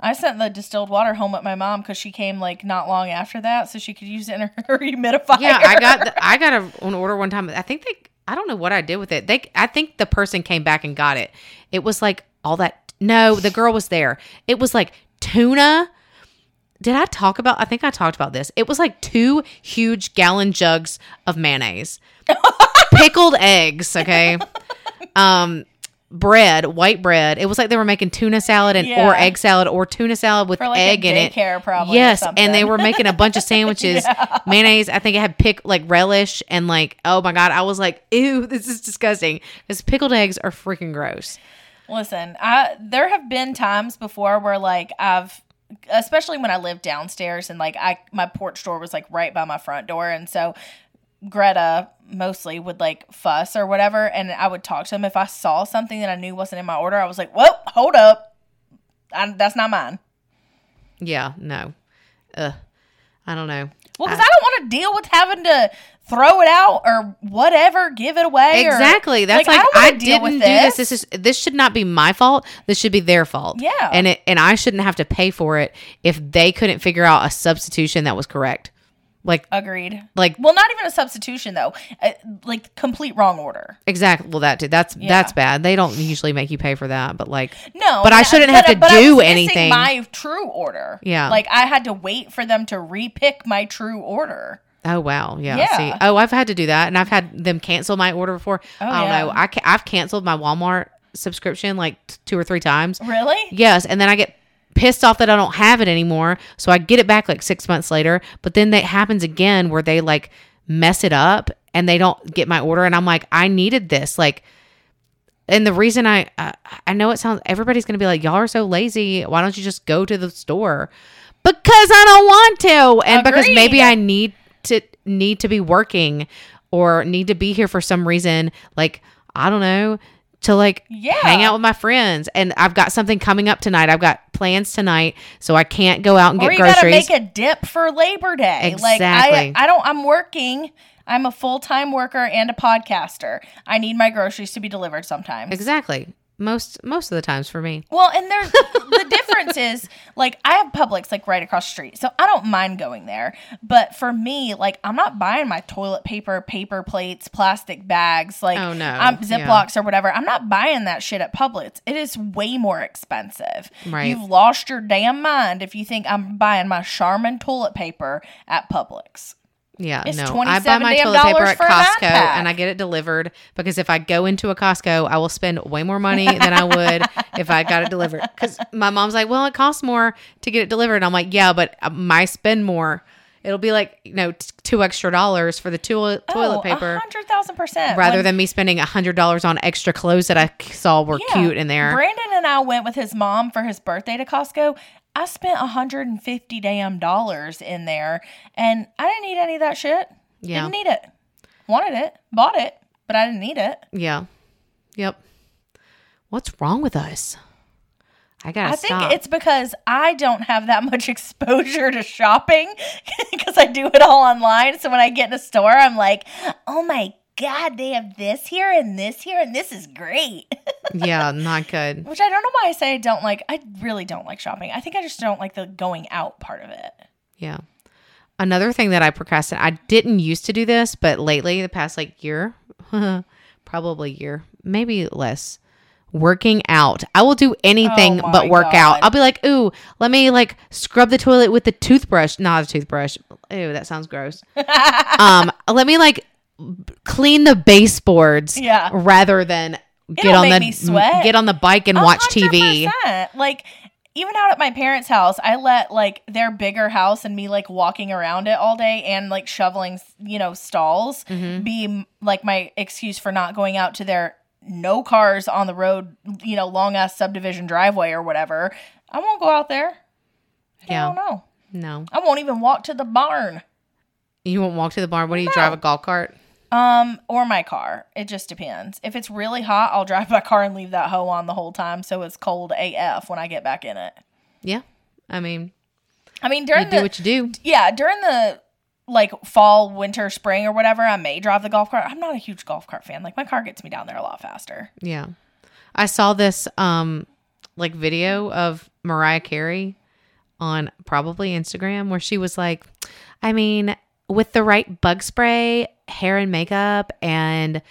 I sent the distilled water home with my mom because she came like not long after that, so she could use it in her, humidifier. Yeah, I got the, I got a, an order one time. I think they I don't know what I did with it. They I think the person came back and got it. It was like all that no, the girl was there. It was like tuna. Did I talk about I think I talked about this. It was like two huge gallon jugs of mayonnaise. Pickled eggs, okay? Um bread, white bread. It was like they were making tuna salad and Yeah. or egg salad or tuna salad with like, egg in it. probably, Yes, and they were making a bunch of sandwiches, mayonnaise. I think it had pick like relish and like oh my god, I was like ew, this is disgusting. Because pickled eggs are freaking gross. Listen, I there have been times before where like I've especially when I lived downstairs and like I my porch door was like right by my front door and so Greta mostly would like fuss or whatever and I would talk to him if I saw something that I knew wasn't in my order I was like, "Whoa, hold up. I, that's not mine." Yeah, no, ugh, I don't know. Well, cuz I, don't want to deal with having to throw it out or whatever, give it away or- Exactly. That's like, don't I, deal didn't with do this. This is this should not be my fault. This should be their fault. Yeah. And it and I shouldn't have to pay for it if they couldn't figure out a substitution that was correct. Like Agreed. like Well, not even a substitution though. Uh, like complete wrong order. exactly. Well, that too. That's that's bad. They don't usually make you pay for that. But like No, But I shouldn't have to but I do anything. My true order. Yeah. like I had to wait for them to repick my true order. Oh wow, yeah. Yeah. See, oh, I've had to do that, and I've had them cancel my order before. I don't Oh, yeah. know. I ca- I've canceled my Walmart subscription like t- two or three times. Really? Yes, and then I get pissed off that I don't have it anymore, so I get it back like six months later. But then that happens again where they like mess it up and they don't get my order, and I'm like, I needed this, like. And the reason I I, I know it sounds everybody's gonna be like y'all are so lazy. Why don't you just go to the store? Because I don't want to, and because maybe I need to need to be working or need to be here for some reason. Like I don't know to like Yeah. hang out with my friends. And I've got something coming up tonight. I've got plans tonight, so I can't go out and Or get you got to groceries. make a dip for Labor Day. Exactly. Like I, I don't. I'm working. I'm a full time worker and a podcaster. I need my groceries to be delivered sometimes. exactly. Most most of the times for me. Well, and there's the difference is like I have Publix like right across the street, so I don't mind going there. But for me, like I'm not buying my toilet paper, paper plates, plastic bags, like Oh, no. I'm Yeah. Ziplocs or whatever. I'm not buying that shit at Publix. It is way more expensive. Right. You've lost your damn mind if you think I'm buying my Charmin toilet paper at Publix. Yeah, It's no. I buy my toilet paper at for a nine Costco and I get it delivered because if I go into a Costco, I will spend way more money than I would if I got it delivered. Because my mom's like, well, it costs more to get it delivered. And I'm like, yeah, but uh, my spend more. It'll be like, you know, t- two extra dollars for the toilet toilet Oh, paper hundred thousand percent. rather When- than me spending a hundred dollars on extra clothes that I saw were Yeah. cute in there. Brandon and I went with his mom for his birthday to Costco. I spent hundred and fifty damn dollars in there, and I didn't need any of that shit. Yeah. Didn't need it. Wanted it, bought it, but I didn't need it. yeah. Yep. What's wrong with us? I gotta I think it's because I don't have that much exposure to shopping because I do it all online. So when I get in a store, I'm like, oh my God, they have this here and this here, and this is great. yeah, not good. Which I don't know why I say I don't like. I really don't like shopping. I think I just don't like the going out part of it. Yeah. Another thing that I procrastinate, I didn't used to do this, but lately, the past like year, probably year, maybe less, working out. I will do anything Oh but work God. out. I'll be like, ooh, let me like scrub the toilet with the toothbrush. Not a toothbrush. Ooh, that sounds gross. um, let me like clean the baseboards. Yeah. Rather than get It'll on the sweat. get on the bike and A watch TV. Like even out at my parents' house, I let like their bigger house and me like walking around it all day and like shoveling, you know, stalls Mm-hmm. be like my excuse for not going out to their no cars on the road, you know, long ass subdivision driveway or whatever. I won't go out there. Yeah. I don't know. No, I won't even walk to the barn. you won't walk to the barn. What do you drive a golf cart? Um, or my car. It just depends. If it's really hot, I'll drive my car and leave that hoe on the whole time so it's cold AF when I get back in it. Yeah. I mean, I mean, during the do what you do. yeah during the like fall, winter, spring, or whatever, I may drive the golf cart. I'm not a huge golf cart fan. Like my car gets me down there a lot faster. Yeah. I saw this um like video of Mariah Carey on probably Instagram where she was like, I mean, with the right bug spray, hair and makeup and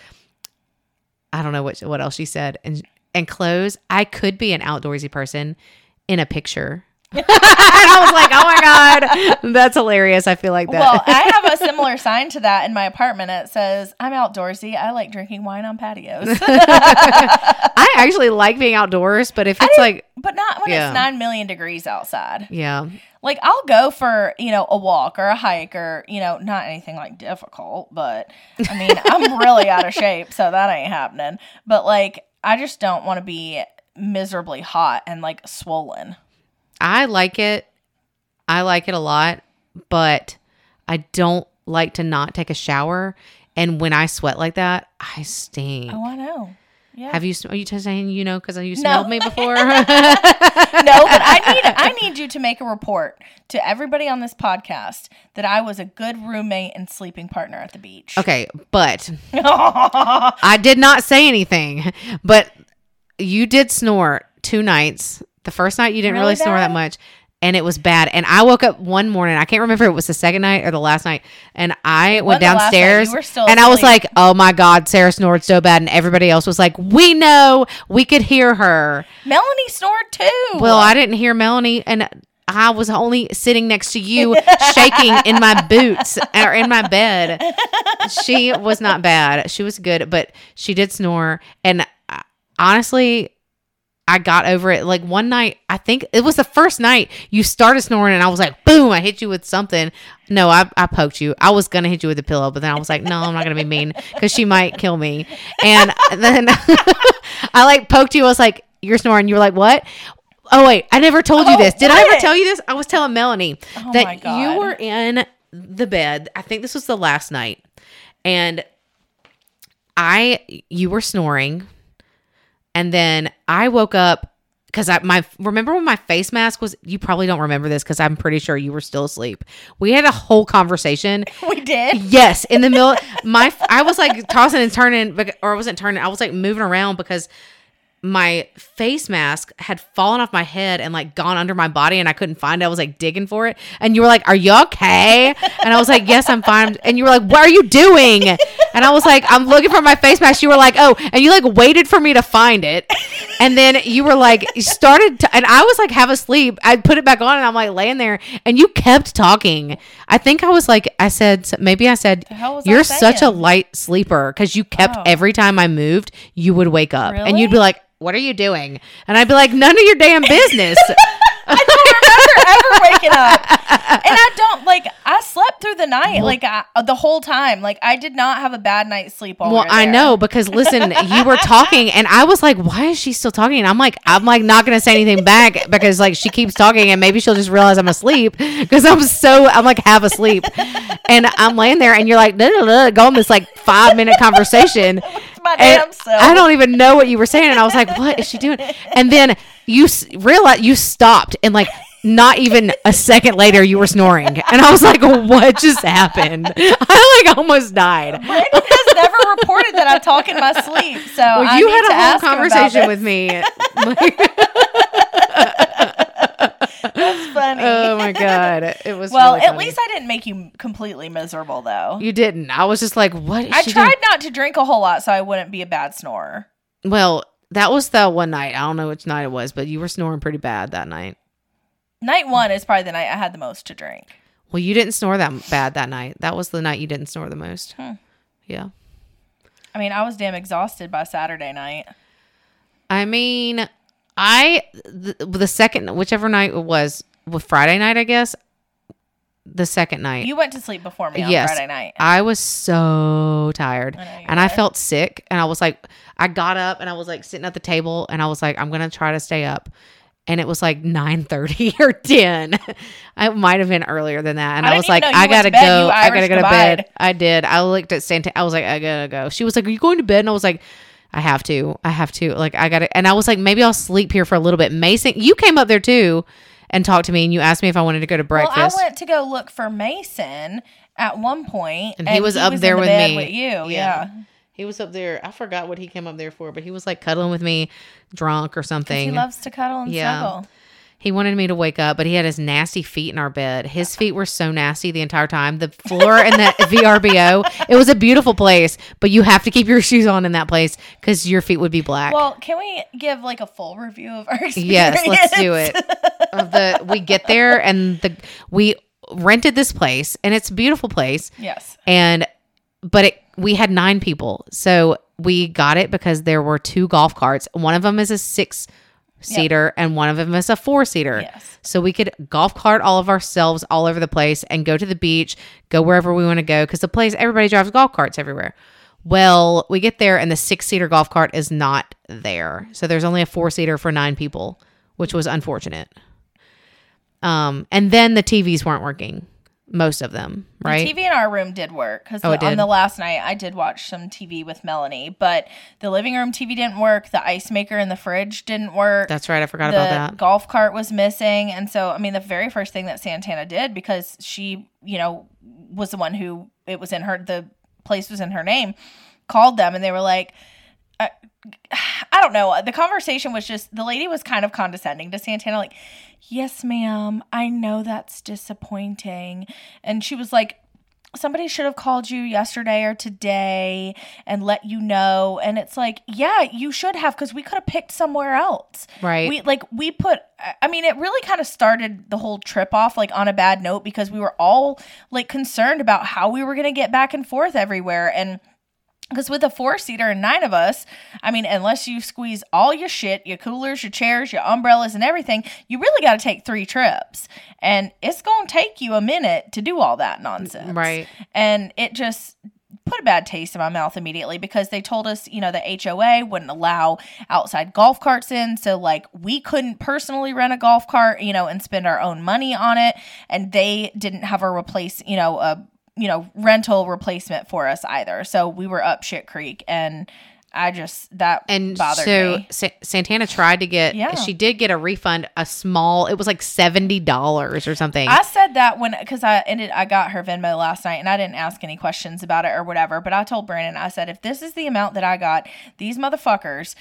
I don't know what what else she said and and clothes, I could be an outdoorsy person in a picture. and I was like, "Oh my god, that's hilarious." I feel like that. Well, I have a similar sign to that in my apartment. It says, "I'm outdoorsy. I like drinking wine on patios." I actually like being outdoors, but if it's like, but not when Yeah. it's nine million degrees outside. yeah, Like I'll go for you know a walk or a hike or you know not anything like difficult, but I mean I'm really out of shape, so that ain't happening. But like I just don't want to be miserably hot and like swollen. I like it. I like it a lot, but I don't like to not take a shower. And when I sweat like that, I stink. Oh, I know. Yeah. Have you? Are you saying you know because you No. smelled me before? no, but I need I need you to make a report to everybody on this podcast that I was a good roommate and sleeping partner at the beach. okay, but I did not say anything. But you did snore two nights. The first night you didn't really, Really snore that much. And it was bad. And I woke up one morning. I can't remember if it was the second night or the last night. And I went wasn't the last night. downstairs and I was like, oh my God, Sarah snored so bad. And everybody else was like, we know we could hear her. Melanie snored too. Well, I didn't hear Melanie. And I was only sitting next to you, shaking in my boots or in my bed. She was not bad. She was good, but she did snore. And uh, honestly, I got over it. Like one night, I think it was the first night you started snoring, and I was like, boom, I hit you with something. No, I, I poked you. I was going to hit you with a pillow, but then I was like, no, I'm not going to be mean because she might kill me. And then I like poked you. I was like, you're snoring. You were like, what? Oh, wait, I never told you Oh, this. Did I ever tell you this? I was telling Melanie Oh that you were in the bed. I think this was the last night. And I, you were snoring and then I woke up because I my remember when my face mask was. You probably don't remember this because I'm pretty sure you were still asleep. We had a whole conversation. we did. Yes, in the middle, my I was like tossing and turning, or I wasn't turning. I was like moving around because my face mask had fallen off my head and like gone under my body and I couldn't find it. I was like digging for it. And you were like, Are you okay? And I was like, Yes, I'm fine. And you were like, What are you doing? And I was like, I'm looking for my face mask. You were like, Oh, and you like waited for me to find it. And then you were like, you started to, and I was like half asleep. I put it back on and I'm like laying there and you kept talking. I think I was like, I said, maybe I said, was I You're such a light sleeper because you kept Oh. every time I moved, you would wake up and you'd be like, What are you doing? And I'd be like, None of your damn business. I don't remember ever waking up. And I don't like I slept through the night like I, uh, the whole time. Like I did not have a bad night's sleep while well, were I know because listen, you were talking and I was like, Why is she still talking? And I'm like, I'm like not gonna say anything back because like she keeps talking and maybe she'll just realize I'm asleep because I'm so I'm like half asleep. And I'm laying there and you're like, "Duh, duh, duh," go on this like five minute conversation. my And damn self. I don't even know what you were saying, and I was like, "What is she doing?" And then you s- realize you stopped, and like not even a second later, you were snoring, and I was like, "What just happened?" I like almost died. Brandon has never reported that I talk in my sleep. So Well, I you had to a whole ask him about conversation with me. That's funny. oh my god, it was. well, really at least I didn't make you completely miserable though. you didn't. I was just like, "What?" Is I tried doing? not to drink a whole lot so I wouldn't be a bad snorer. Well, that was the one night. I don't know which night it was, but you were snoring pretty bad that night. Night one is probably the night I had the most to drink. Well, you didn't snore that bad that night. That was the night you didn't snore the most. Hmm. Yeah. I mean, I was damn exhausted by Saturday night. I mean, I the, the second whichever night it was, with Friday night, I guess. The second night. You went to sleep before me on yes. Friday night. I was so tired. I and I felt sick and I was like I got up and I was like sitting at the table and I was like I'm going to try to stay up. And it was like 9:30 or 10. I might have been earlier than that. And I I, was like I got to to go. I got to go to bed. I did. I looked at Santa I was like I got to go. She was like are you going to bed? And I was like I have to. I have to. Like I got to and I was like maybe I'll sleep here for a little bit. Mason, you came up there too. and talked to me, and you asked me if I wanted to go to breakfast. Well, I went to go look for Mason at one point, And he was up there in the with me. with you. Yeah. Yeah, he was up there. I forgot what he came up there for, but he was like cuddling with me, drunk or something. he loves to cuddle and Yeah. snuggle. He wanted me to wake up, but he had his nasty feet in our bed. His feet were so nasty the entire time. The floor in the VRBO, it was a beautiful place, but you have to keep your shoes on in that place because your feet would be black. Well, can we give like a full review of our experience? yes, let's do it. Of the we get there and the we rented this place and it's a beautiful place yes. and but it we had nine people. So we got it because there were two golf carts. One of them is a six seater and one of them is a four seater. Yes. so we could golf cart all of ourselves all over the place and go to the beach go wherever we want to go because the place everybody drives golf carts everywhere. Well we get there and the six seater golf cart is not there. So there's only a four seater for nine people which was unfortunate. Um and then the tvs weren't working most of them right The TV in our room did work because Oh, on the last night I did watch some TV with Melanie, but the living room TV didn't work. The ice maker in the fridge didn't work. That's right. I forgot the about that. golf cart was missing, and so I mean, the very first thing that Santana did because she, you know, was the one who it was in her the place was in her name, called them and they were like. Uh, I, I don't know. The conversation was just the lady was kind of condescending to Santana, like, "Yes, ma'am, I know that's disappointing," and she was like, somebody should have called you yesterday or today and let you know. And it's like yeah you should have because we could have picked somewhere else. Right. we like we put i mean it really kind of started the whole trip off like on a bad note because we were all like concerned about how we were going to get back and forth everywhere. And because with a four seater and nine of us, I mean, unless you squeeze all your shit, your coolers, your chairs, your umbrellas, and everything, you really got to take three trips. And it's going to take you a minute to do all that nonsense. Right. And it just put a bad taste in my mouth immediately because they told us, you know, the HOA wouldn't allow outside golf carts in. So, like, we couldn't personally rent a golf cart, you know, and spend our own money on it. And they didn't have a replace, you know, a, you know, rental replacement for us either. So we were up shit creek and I just, that And bothered so me. Sa- Santana tried to get. Yeah. She did get a refund. A small. It was like seventy dollars or something. I said that when because I ended I got her Venmo last night and I didn't ask any questions about it or whatever. But I told Brandon I said if this is the amount that I got, these motherfuckers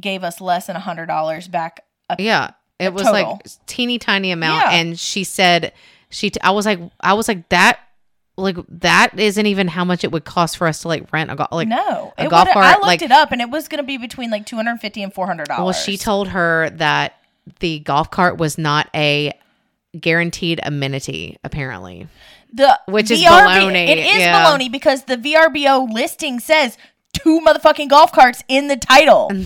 gave us less than a hundred dollars back. A, yeah. It was total. like teeny tiny amount, Yeah. and she said she. T- I was like, I was like that. Like that isn't even how much it would cost for us to like rent a golf. Like no, a golf cart. I looked like it up and it was going to be between like two hundred and fifty and four hundred dollars. Well, she told her that the golf cart was not a guaranteed amenity, apparently. the which is baloney, It is yeah. baloney because the VRBO listing says two motherfucking golf carts in the title.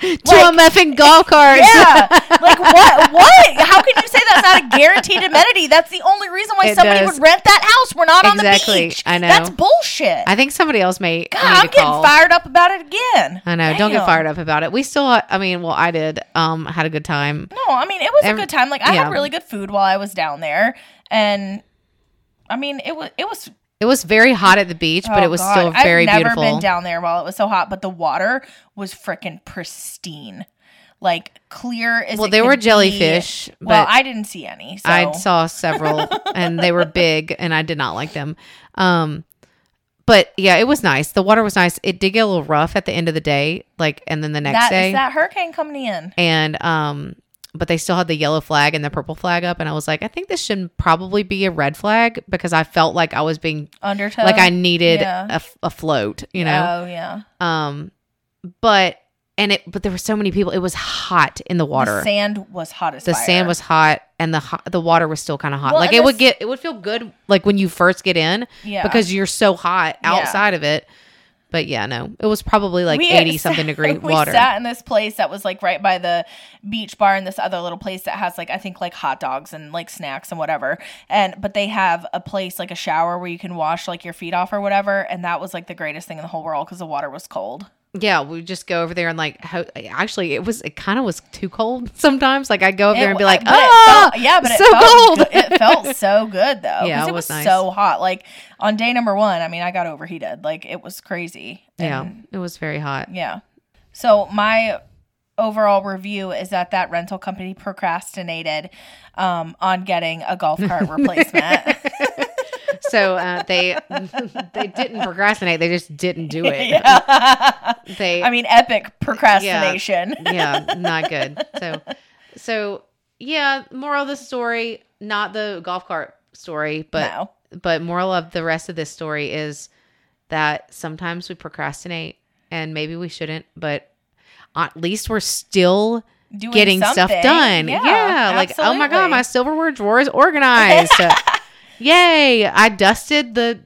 to a muffin golf cart. Yeah. Like what? What? How can you say that's not a guaranteed amenity? That's the only reason why It somebody does. would rent that house. We're not on the Exactly. beach. I know. That's bullshit. I think somebody else may. God, I'm getting call. fired up about it again. I know. Don't get fired up about it. We still. I mean, well, I did. Um, had a good time. No, I mean it was Every- a good time. Like I yeah. had really good food while I was down there, and I mean it was it was. It was very hot at the beach, but oh, it was God. still very beautiful. I've never beautiful. been down there while it was so hot, but the water was freaking pristine, like clear as. Well, there were be. jellyfish, Well, but I didn't see any. So. I saw several, and they were big, and I did not like them. Um, but yeah, it was nice. The water was nice. It did get a little rough at the end of the day, like, and then the next that day. that hurricane coming in. and um but they still had the yellow flag and the purple flag up and i was like i think this should probably be a red flag because i felt like i was being Undertow. like i needed yeah. a, a float you know Oh yeah. um but and it but there were so many people it was hot in the water The sand was hot as the fire. sand was hot and the hot, the water was still kind of hot Well, like it would get it would feel good like when you first get in Yeah. because you're so hot Yeah. outside of it but yeah no it was probably like We 80 sat- something degree we water We sat in this place that was like right by the beach bar and this other little place that has like I think like hot dogs and like snacks and whatever. And but they have a place like a shower where you can wash like your feet off or whatever. And that was like the greatest thing in the whole world because the water was cold. Yeah, we just go over there and like, ho- actually, it was it kind of was too cold sometimes. Like I go over there and be like, oh, felt- yeah, but it so felt cold. good- It felt so good though. Yeah, it it was was nice. so hot. Like on day number one, I mean, I got overheated. Like it was crazy. yeah, it was very hot. Yeah. So my overall review is that that rental company procrastinated um, on getting a golf cart replacement. So uh, they they didn't procrastinate. They just didn't do it. They I mean, epic procrastination. yeah, not good. So so yeah, moral of the story, not the golf cart story, but No. but moral of the rest of this story is that sometimes we procrastinate and maybe we shouldn't, but at least we're still Doing getting stuff done. Yeah, Yeah, like oh my god, my silverware drawer is organized. Yay! I dusted the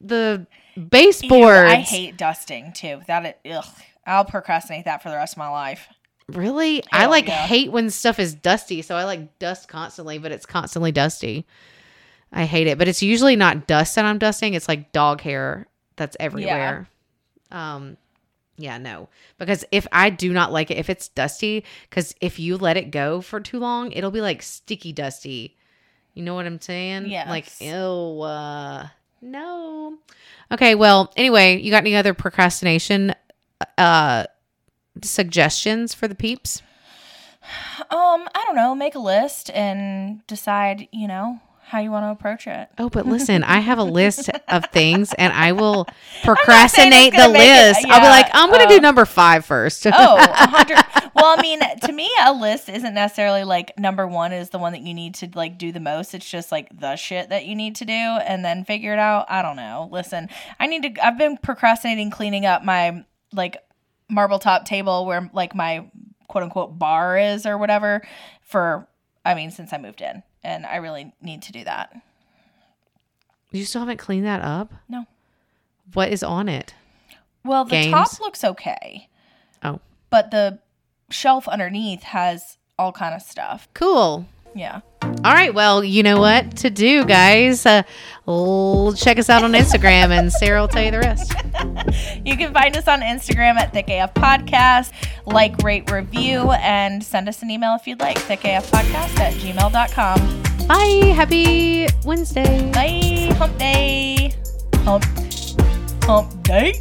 the Ew, baseboards. I hate dusting too. That it, ugh, I'll procrastinate that for the rest of my life. Really? I like yeah. hate when stuff is dusty, so I like dust constantly, but it's constantly dusty. I hate it, but it's usually not dust that I'm dusting, it's like dog hair that's everywhere. Um yeah, no. Because if I do not like it if it's dusty cuz if you let it go for too long, it'll be like sticky dusty. You know what I'm saying? Yeah. Like ew. Uh, no. Okay, well, anyway, you got any other procrastination uh suggestions for the peeps? Um, I don't know. Make a list and decide. You know how you want to approach it. Oh, but listen, I have a list of things and I will procrastinate the gonna it- list. I'll be like, I'm going to oh. do number five first. Oh, hundred. well, I mean, to me, a list isn't necessarily like number one is the one that you need to like do the most. It's just like the shit that you need to do and then figure it out. I don't know. Listen, I need to. I've been procrastinating cleaning up my like marble top table where like my quote unquote bar is or whatever for. I mean, since I moved in, and I really need to do that. you still haven't cleaned that up? No. What is on it? Well, the Games? top looks okay, Oh, but the shelf underneath has all kind of stuff. cool. Yeah. All right. Well, you know what to do, guys. Uh, check us out on Instagram and Sarah will tell you the rest. You can find us on Instagram at Thick AF Podcast. Like, rate, review, and send us an email if you'd like. ThickAFPodcast at gmail.com. Bye. Happy Wednesday. Bye. Hump day. Hump. Hump day.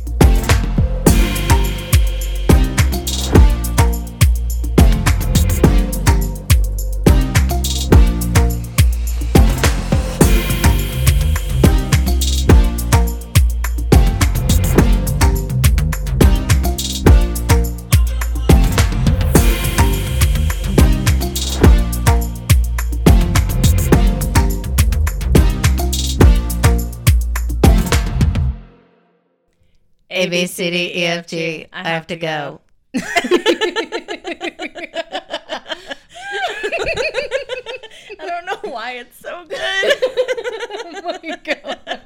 A, B, C, D, E, F, G. I have to go. I don't know why it's so good. oh my God.